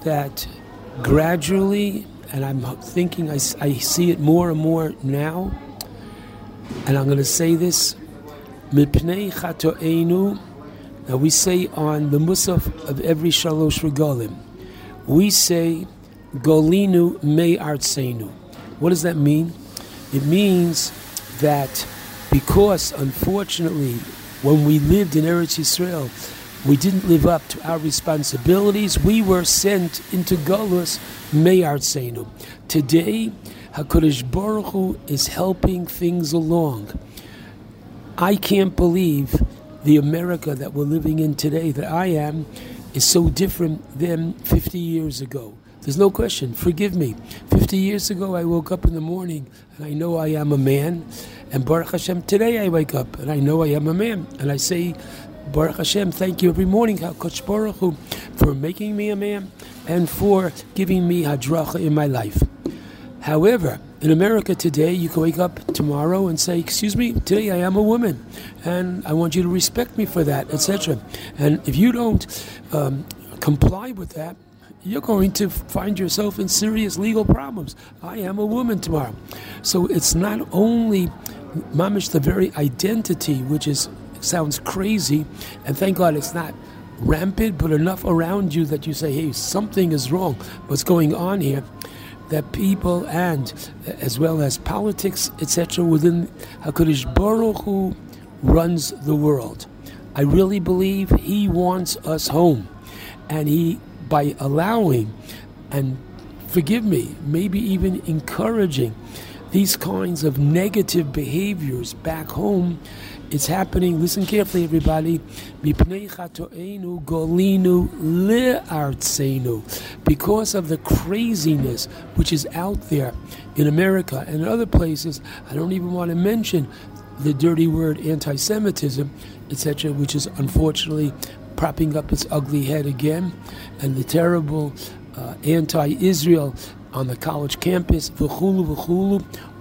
that gradually and I'm thinking, I, I see it more and more now, and I'm going to say this, now we say on the Musaf of every Shalosh Regalim, we say, Golinu me artsenu. What does that mean? It means that because, unfortunately, when we lived in Eretz Yisrael, we didn't live up to our responsibilities. We were sent into Galus Meyartzenu. Today, Hakadosh Baruch Hu is helping things along. I can't believe the America that we're living in today, that I am, is so different than 50 years ago. There's no question. Forgive me. 50 years ago, I woke up in the morning and I know I am a man. And Baruch Hashem, today I wake up and I know I am a man. And I say, Baruch Hashem, thank you every morning, HaKadosh Baruch Hu, for making me a man and for giving me hadracha in my life. However, in America today, you can wake up tomorrow and say, "Excuse me, today I am a woman, and I want you to respect me for that, etc." And if you don't um, comply with that, you're going to find yourself in serious legal problems. I am a woman tomorrow, so it's not only mamish the very identity, which is sounds crazy, and thank God it's not rampant, but enough around you that you say, hey, something is wrong. What's going on here? That people and as well as politics, etc., within Hakadosh Baruch Hu runs the world. I really believe He wants us home, and He by allowing and forgive me, maybe even encouraging these kinds of negative behaviors back home it's happening. Listen carefully, everybody. Because of the craziness which is out there in America and in other places, I don't even want to mention the dirty word anti-Semitism, etc., which is unfortunately propping up its ugly head again, and the terrible uh, anti-Israel on the college campus.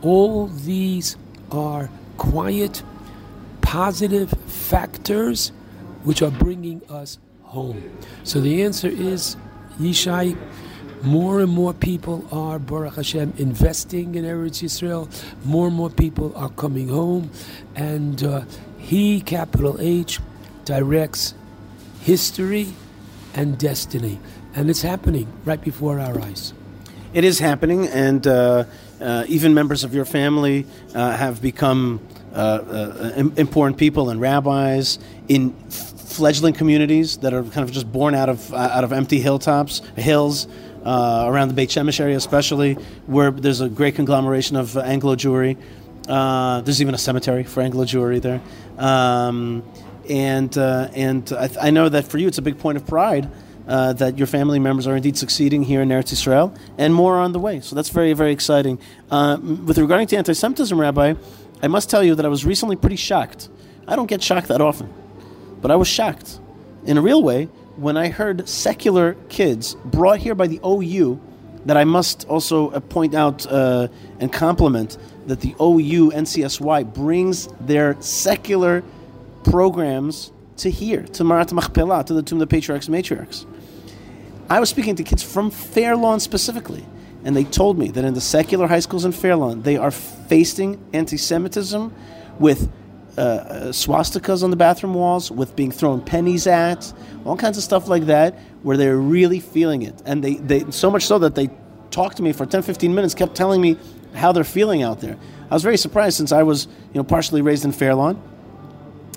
All these are quiet positive factors which are bringing us home. So the answer is, Yishai, more and more people are, Baruch Hashem, investing in Eretz Yisrael. More and more people are coming home. And uh, He, capital H, directs history and destiny. And it's happening right before our eyes. It is happening, and uh, uh, even members of your family uh, have become important people and rabbis in fledgling communities that are kind of just born out of uh, out of empty hilltops, hills. Uh, around the Beit Shemesh area, especially where there's a great conglomeration of Anglo Jewry. Uh, there's even a cemetery for Anglo Jewry there, um, and uh, and I, th- I, know that for you it's a big point of pride that your family members are indeed succeeding here in Eretz Israel, and more on the way. So that's very very exciting. with regarding to anti-Semitism, Rabbi, I must tell you that I was recently pretty shocked. I don't get shocked that often, but I was shocked in a real way when I heard secular kids brought here by the OU that I must also uh, point out uh, and compliment that the OU NCSY brings their secular programs to here, to Marat Machpelah, to the Tomb of the Patriarchs and Matriarchs. I was speaking to kids from Fair Lawn specifically, and they told me that in the secular high schools in Fair Lawn, they are facing anti Semitism with uh, uh, swastikas on the bathroom walls, with being thrown pennies at, all kinds of stuff like that, where they're really feeling it. And they, they so much so that they talked to me for 10, 15 minutes, kept telling me how they're feeling out there. I was very surprised since I was, you know, partially raised in Fair Lawn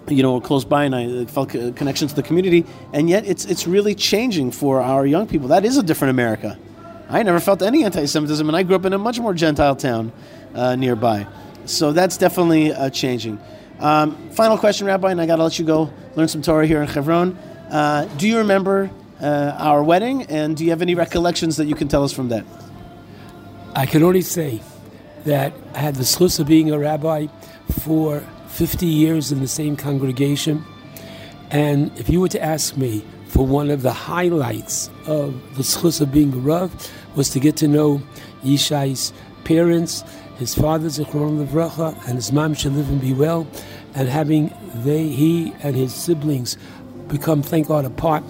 you know, close by, and I felt a connection to the community. And yet, it's it's really changing for our young people. That is a different America. I never felt any anti-Semitism, and I grew up in a much more Gentile town uh, nearby. So that's definitely uh, changing. Um, final question, Rabbi, and I got to let you go learn some Torah here in Hebron. Uh, do you remember uh, our wedding, and do you have any recollections that you can tell us from that? I can only say that I had the schus of being a rabbi for 50 years in the same congregation. And if you were to ask me for one of the highlights of the schus of being a Rav, was to get to know Yishai's parents, his father, Zichron Levracha, and his mom should live and be well, and having they, he and his siblings become, thank God, a part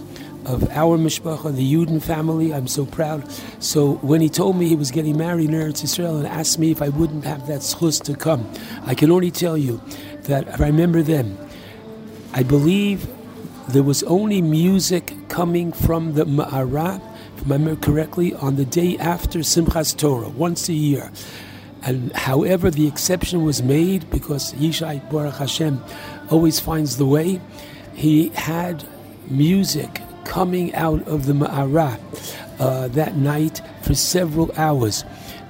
of our mishpacha, the Yudin family. I'm so proud. So when he told me he was getting married in Eretz Israel and asked me if I wouldn't have that schus to come, I can only tell you that I remember them. I believe there was only music coming from the Ma'ara, remember correctly, on the day after Simchas Torah, once a year. And however, the exception was made because Yishai Baruch Hashem always finds the way. He had music coming out of the Ma'ara uh, that night for several hours.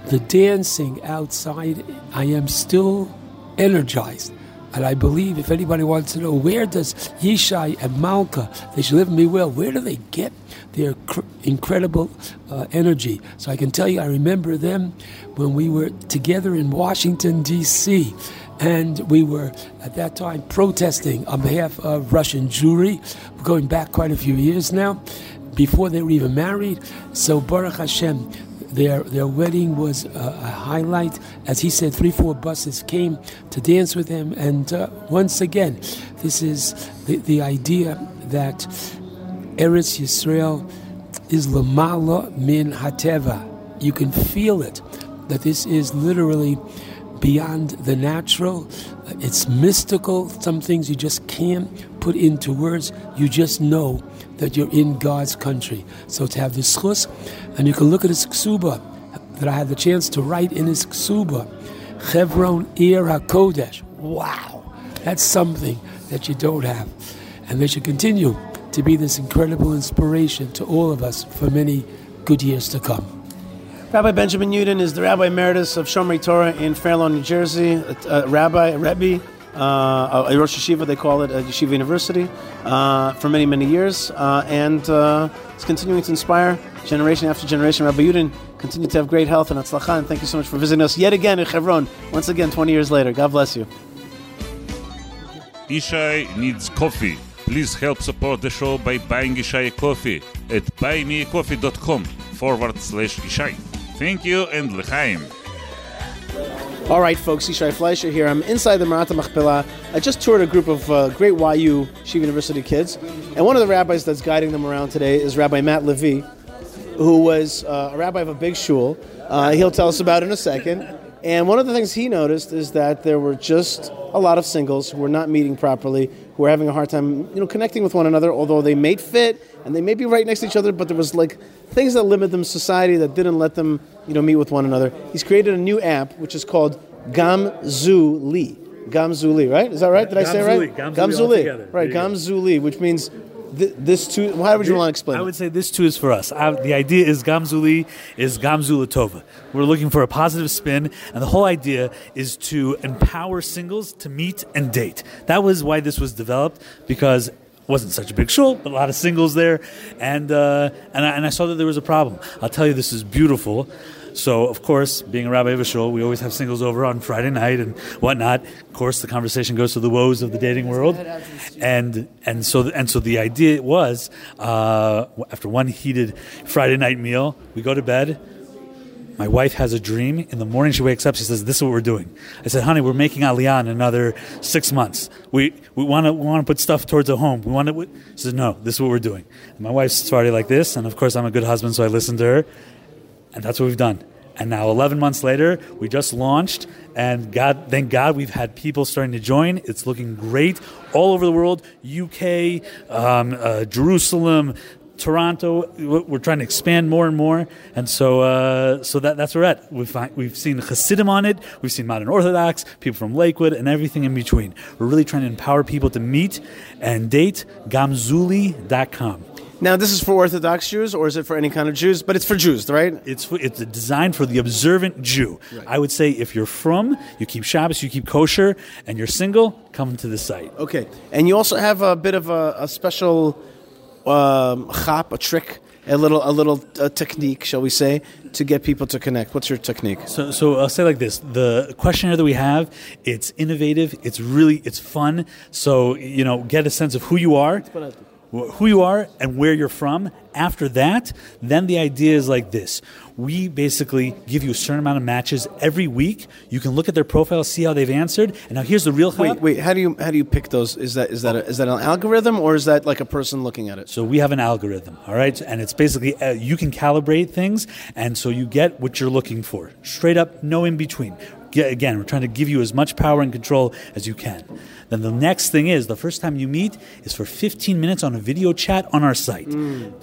The dancing outside, I am still energized. And I believe if anybody wants to know where does Yishai and Malkah, they should live and be well, where do they get their cr- incredible uh, energy? So I can tell you, I remember them when we were together in Washington, D.C. And we were at that time protesting on behalf of Russian Jewry, going back quite a few years now, before they were even married. So Baruch Hashem, their their wedding was a, a, highlight. As he said, three four buses came to dance with him, and uh, once again, this is the, the idea that Eretz Yisrael is lamala min hateva. You can feel it that this is literally beyond the natural. It's mystical. Some things you just can't put into words. You just know that you're in God's country. So to have this schus, and you can look at his ksuba that I had the chance to write in his ksuba, Chevron Ir HaKodesh. Wow, that's something that you don't have. And they should continue to be this incredible inspiration to all of us for many good years to come. Rabbi Benjamin Yudin is the Rabbi Emeritus of Shomrei Torah in Fair Lawn, New Jersey, a, a rabbi, a Rebbe, uh, a Rosh Yeshiva, they call it, at Yeshiva University, uh, for many, many years. Uh, and uh, it's continuing to inspire generation after generation. Rabbi Yudin, continue to have great health and atzlacha, and thank you so much for visiting us yet again in Hebron, once again, 20 years later. God bless you. Yishai needs coffee. Please help support the show by buying Yishai coffee at buymeacoffee.com forward slash Yishai. Thank you and l'chaim. All right, folks, Yishai Fleisher here. I'm inside the Marat Machpelah. I just toured a group of uh, great YU Shiva University kids, and one of the rabbis that's guiding them around today is Rabbi Matt Levy, who was uh, a rabbi of a big shul. Uh, he'll tell us about in a second. And one of the things he noticed is that there were just a lot of singles who were not meeting properly, who were having a hard time, you know, connecting with one another. Although they made fit and they may be right next to each other, but there was like things that limit them, society that didn't let them, you know, meet with one another. He's created a new app which is called Gamzuli. Gamzuli, right? Is that right? Did I say it right? Gamzuli, Gamzuli, right? There you go. Gamzuli, which means th- this too. How would you want to explain? I it? would say this too is for us. I, the idea is Gamzuli is Gamzula Tova. We're looking for a positive spin, and the whole idea is to empower singles to meet and date. That was why this was developed because it wasn't such a big shul, but a lot of singles there, and uh, and, I, and I saw that there was a problem. I'll tell you, this is beautiful. So, of course, being a rabbi of a shul, we always have singles over on Friday night and whatnot. Of course, the conversation goes to the woes of the dating world, and and so and so the idea was uh, after one heated Friday night meal, we go to bed. My wife has a dream. In the morning, she wakes up. She says, "This is what we're doing." I said, "Honey, we're making Aliyah in another six months. We we want to want to put stuff towards a home. We want to." She says, "No, this is what we're doing." And my wife's started like this, and of course, I'm a good husband, so I listened to her, and that's what we've done. And now, 11 months later, we just launched, and God, thank God, we've had people starting to join. It's looking great all over the world UK, um, uh, Jerusalem, Toronto. We're trying to expand more and more, and so uh, so that that's where we're at. We've we've seen Hasidim on it. We've seen modern Orthodox people from Lakewood and everything in between. We're really trying to empower people to meet and date. Gamzuli.com. Now, this is for Orthodox Jews, or is it for any kind of Jews? But it's for Jews, right? It's for, it's designed for the observant Jew. I would say if you're from, you keep Shabbos, you keep kosher, and you're single, come to the site. Okay. And you also have a bit of a, a special um, chop, a trick, a little, a little uh, technique, shall we say, to get people to connect. What's your technique? So, so I'll say like this: the questionnaire that we have, it's innovative, it's really, it's fun. So you know, get a sense of who you are, who you are, and where you're from. After that, then the idea is like this: we basically give you a certain amount of matches every week. You can look at their profile, see how they've answered, and now here's the real. Wait, wait. How do you how do you pick those? Is that is that a, is that an algorithm or is that like a person looking at it? So we have an algorithm, all right, and it's basically uh, you can calibrate things, and so you get what you're looking for. Straight up, no in between. Again, we're trying to give you as much power and control as you can. Then the next thing is the first time you meet is for 15 minutes on a video chat on our site.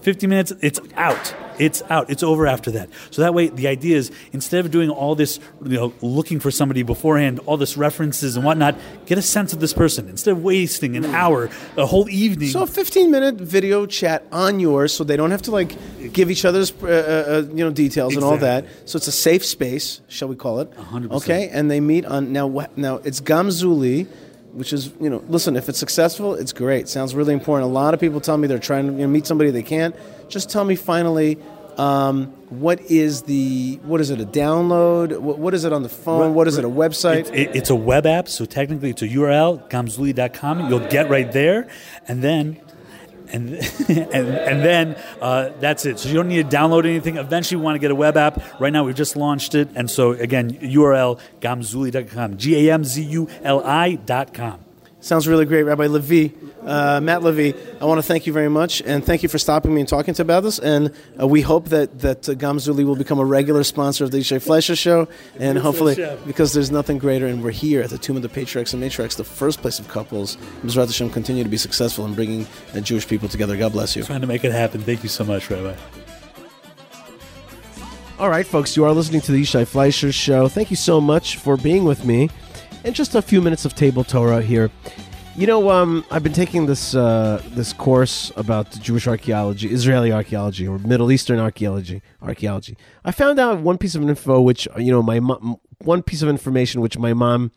15 minutes, it's out. It's out. It's over after that. So that way, the idea is instead of doing all this, you know, looking for somebody beforehand, all this references and whatnot, get a sense of this person instead of wasting an hour, a whole evening. So a 15 minute video chat on yours, so they don't have to like give each other's uh, uh, you know details and all that. So it's a safe space, shall we call it? 100%. Okay, and they meet on now. Now? It's Gamzuli, which is you know, listen, if it's successful, it's great. Sounds really important. A lot of people tell me they're trying to you know, meet somebody they can't. Just tell me finally. Um, what is the what is it a download what, what is it on the phone what is it a website It, it- it's a web app, so technically it's a URL, gamzuli.com. You'll get right there, and then. And, and and then uh, that's it. So you don't need to download anything. Eventually, we want to get a web app. Right now, we've just launched it, and so again, URL gamzuli.com, g a m z u l i dot com. Sounds really great, Rabbi Levi, uh, Matt Levi. I want to thank you very much, and thank you for stopping me and talking to about this. And uh, we hope that that uh, Gamzuli will become a regular sponsor of the Yishai Fleisher Show, and hopefully, because there's nothing greater, and we're here at the Tomb of the Patriarchs and Matriarchs, the first place of couples. Mizrat Hashem continue to be successful in bringing uh, Jewish people together. God bless you. Trying to make it happen. Thank you so much, Rabbi. All right, folks, you are listening to the Yishai Fleischer Show. Thank you so much for being with me. And just a few minutes of table Torah here. You know, um, I've been taking this uh, this course about Jewish archaeology, Israeli archaeology, or Middle Eastern archaeology. Archaeology. I found out one piece of info, which you know, my mom, one piece of information which my mom,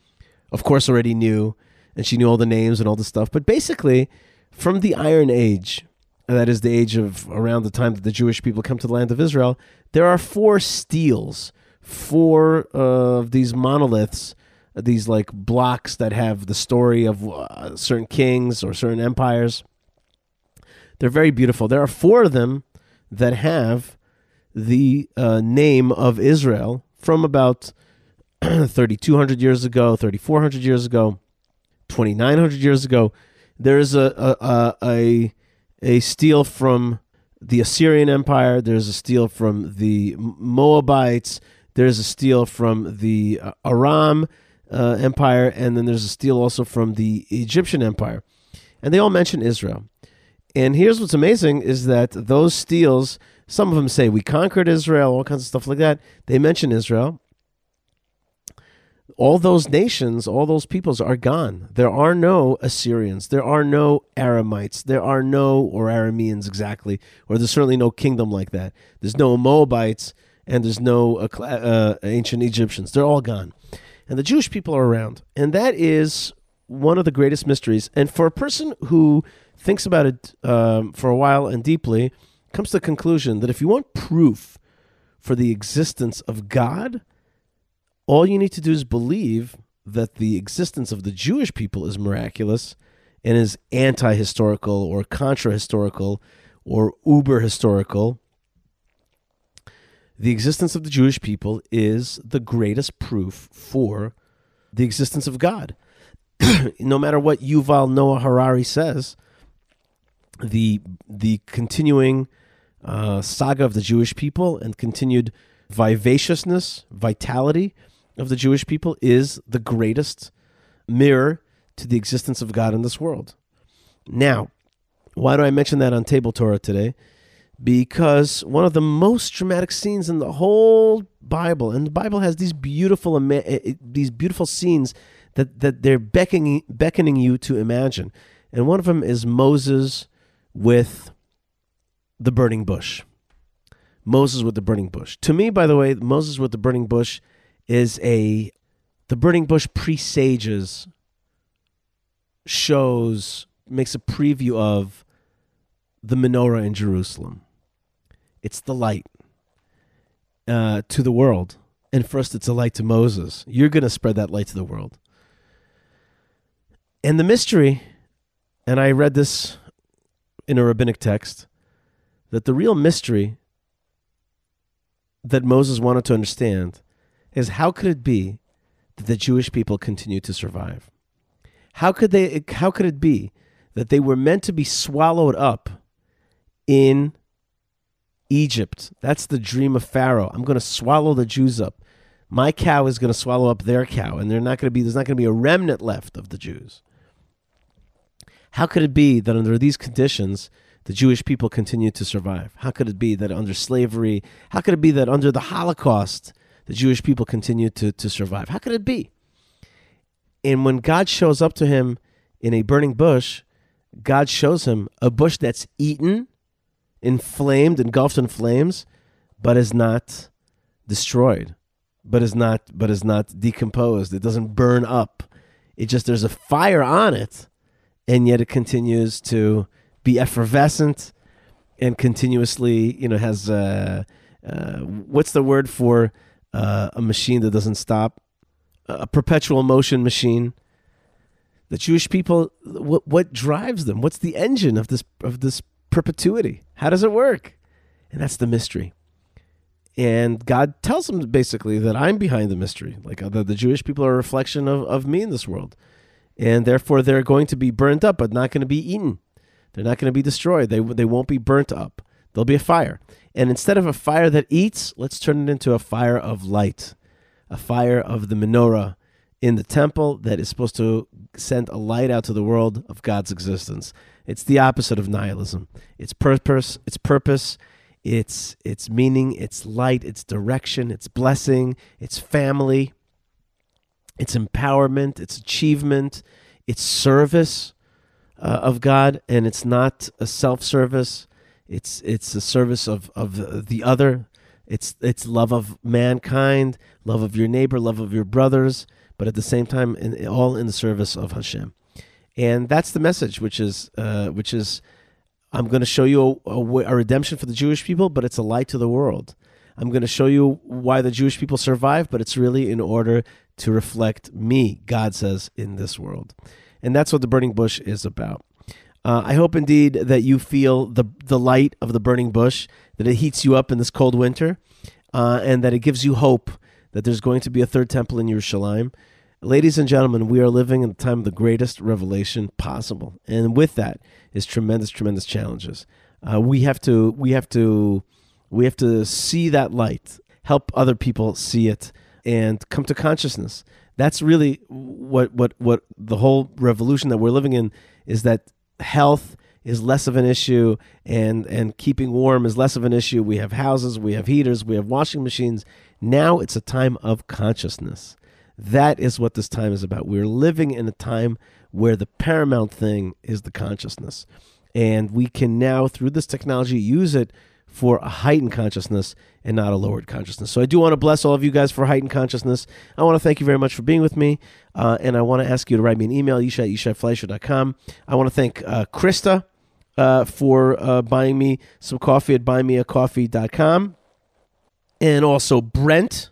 of course, already knew, and she knew all the names and all the stuff. But basically, from the Iron Age, that is the age of around the time that the Jewish people come to the land of Israel, there are four steles, four of these monoliths, these like blocks that have the story of uh, certain kings or certain empires. They're very beautiful. There are four of them that have the uh, name of Israel from about 3,200 years ago, 3,400 years ago, 2,900 years ago. There's a a, a, a a stele from the Assyrian Empire. There's a stele from the Moabites. There's a stele from the uh, Aram uh, Empire, and then there's a stele also from the Egyptian Empire, and they all mention Israel. And here's what's amazing is that those steles, some of them say we conquered Israel, all kinds of stuff like that. They mention Israel. All those nations, all those peoples are gone. There are no Assyrians. There are no Aramites. There are no, or Arameans exactly, or there's certainly no kingdom like that. There's no Moabites and there's no uh, uh, ancient Egyptians. They're all gone. And the Jewish people are around. And that is one of the greatest mysteries. And for a person who thinks about it um, for a while and deeply, comes to the conclusion that if you want proof for the existence of God, all you need to do is believe that the existence of the Jewish people is miraculous and is anti historical or contra historical or uber historical. The existence of the Jewish people is the greatest proof for the existence of God. no matter what Yuval Noah Harari says, the the continuing uh, saga of the Jewish people and continued vivaciousness, vitality of the Jewish people is the greatest mirror to the existence of God in this world. Now, why do I mention that on Table Torah today? Because one of the most dramatic scenes in the whole Bible, and the Bible has these beautiful, eh, eh, these beautiful scenes that, that they're beckoning, beckoning you to imagine. And one of them is Moses with the burning bush. Moses with the burning bush. To me, by the way, Moses with the burning bush is a the burning bush presages shows makes a preview of the menorah in Jerusalem. It's the light uh, to the world. And first, it's a light to Moses. You're going to spread that light to the world. And the mystery, and I read this in a rabbinic text, that the real mystery that Moses wanted to understand is how could it be that the Jewish people continue to survive? How could they how could it be that they were meant to be swallowed up in Egypt? That's the dream of Pharaoh. I'm going to swallow the Jews up. My cow is going to swallow up their cow and they're not going to be there's not going to be a remnant left of the Jews. How could it be that under these conditions the Jewish people continue to survive? How could it be that under slavery, how could it be that under the Holocaust, the Jewish people continue to, to survive? How could it be? And when God shows up to him in a burning bush, God shows him a bush that's eaten, inflamed, engulfed in flames, but is not destroyed, but is not but is not decomposed. It doesn't burn up. It just there's a fire on it, and yet it continues to be effervescent and continuously, you know, has uh, uh, what's the word for uh, a machine that doesn't stop? A perpetual motion machine. The Jewish people, what what drives them? What's the engine of this of this perpetuity? How does it work? And that's the mystery. And God tells them basically that I'm behind the mystery, like uh, that the Jewish people are a reflection of, of me in this world. And therefore they're going to be burnt up, but not going to be eaten. They're not going to be destroyed. They, they won't be burnt up. There'll be a fire. And instead of a fire that eats, let's turn it into a fire of light, a fire of the menorah in the temple that is supposed to send a light out to the world of God's existence. It's the opposite of nihilism. It's purpose, it's purpose, it's it's meaning, it's light, it's direction, it's blessing, it's family, it's empowerment, it's achievement, it's service uh, of God, and it's not a self-service. It's it's a service of of the other. It's it's love of mankind, love of your neighbor, love of your brothers, but at the same time, in, all in the service of Hashem. And that's the message, which is uh, which is, I'm going to show you a, a, a redemption for the Jewish people, but it's a light to the world. I'm going to show you why the Jewish people survive, but it's really in order to reflect me, God says, in this world. And that's what the burning bush is about. Uh, I hope indeed that you feel the the light of the burning bush, that it heats you up in this cold winter, uh, and that it gives you hope that there's going to be a third temple in Yerushalayim. Ladies and gentlemen, we are living in the time of the greatest revelation possible, and with that is tremendous, tremendous challenges. Uh, we have to, we have to, we have to see that light, help other people see it, and come to consciousness. That's really what what what the whole revolution that we're living in is that health is less of an issue and and keeping warm is less of an issue. We have houses, we have heaters, we have washing machines. Now it's a time of consciousness. That is what this time is about. We're living in a time where the paramount thing is the consciousness. And we can now, through this technology, use it for a heightened consciousness and not a lowered consciousness. So I do want to bless all of you guys for heightened consciousness. I want to thank you very much for being with me. Uh, and I want to ask you to write me an email, yishaifleisher.com. I want to thank uh, Krista uh, for uh, buying me some coffee at buymeacoffee.com. And also Brent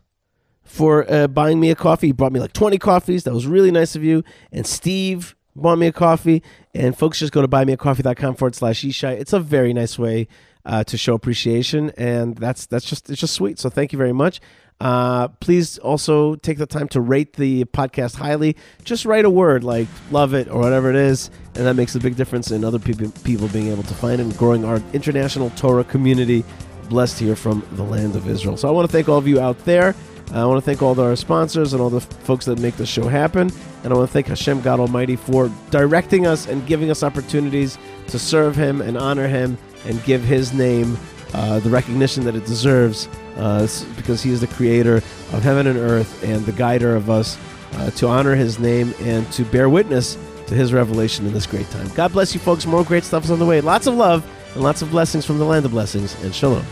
for uh, buying me a coffee. He brought me like 20 coffees. That was really nice of you. And Steve bought me a coffee. And folks, just go to buymeacoffee.com forward slash Yishai. It's a very nice way uh, to show appreciation, and that's that's just it's just sweet. So thank you very much. Uh, please also take the time to rate the podcast highly. Just write a word like "love it" or whatever it is, and that makes a big difference in other people people being able to find and growing our international Torah community. Blessed here from the land of Israel. So I want to thank all of you out there. I want to thank all our sponsors and all the folks that make this show happen. And I want to thank Hashem God Almighty for directing us and giving us opportunities to serve Him and honor Him and give His name uh, the recognition that it deserves uh, because He is the creator of heaven and earth and the guider of us uh, to honor His name and to bear witness to His revelation in this great time. God bless you, folks. More great stuff is on the way. Lots of love and lots of blessings from the land of blessings. And shalom.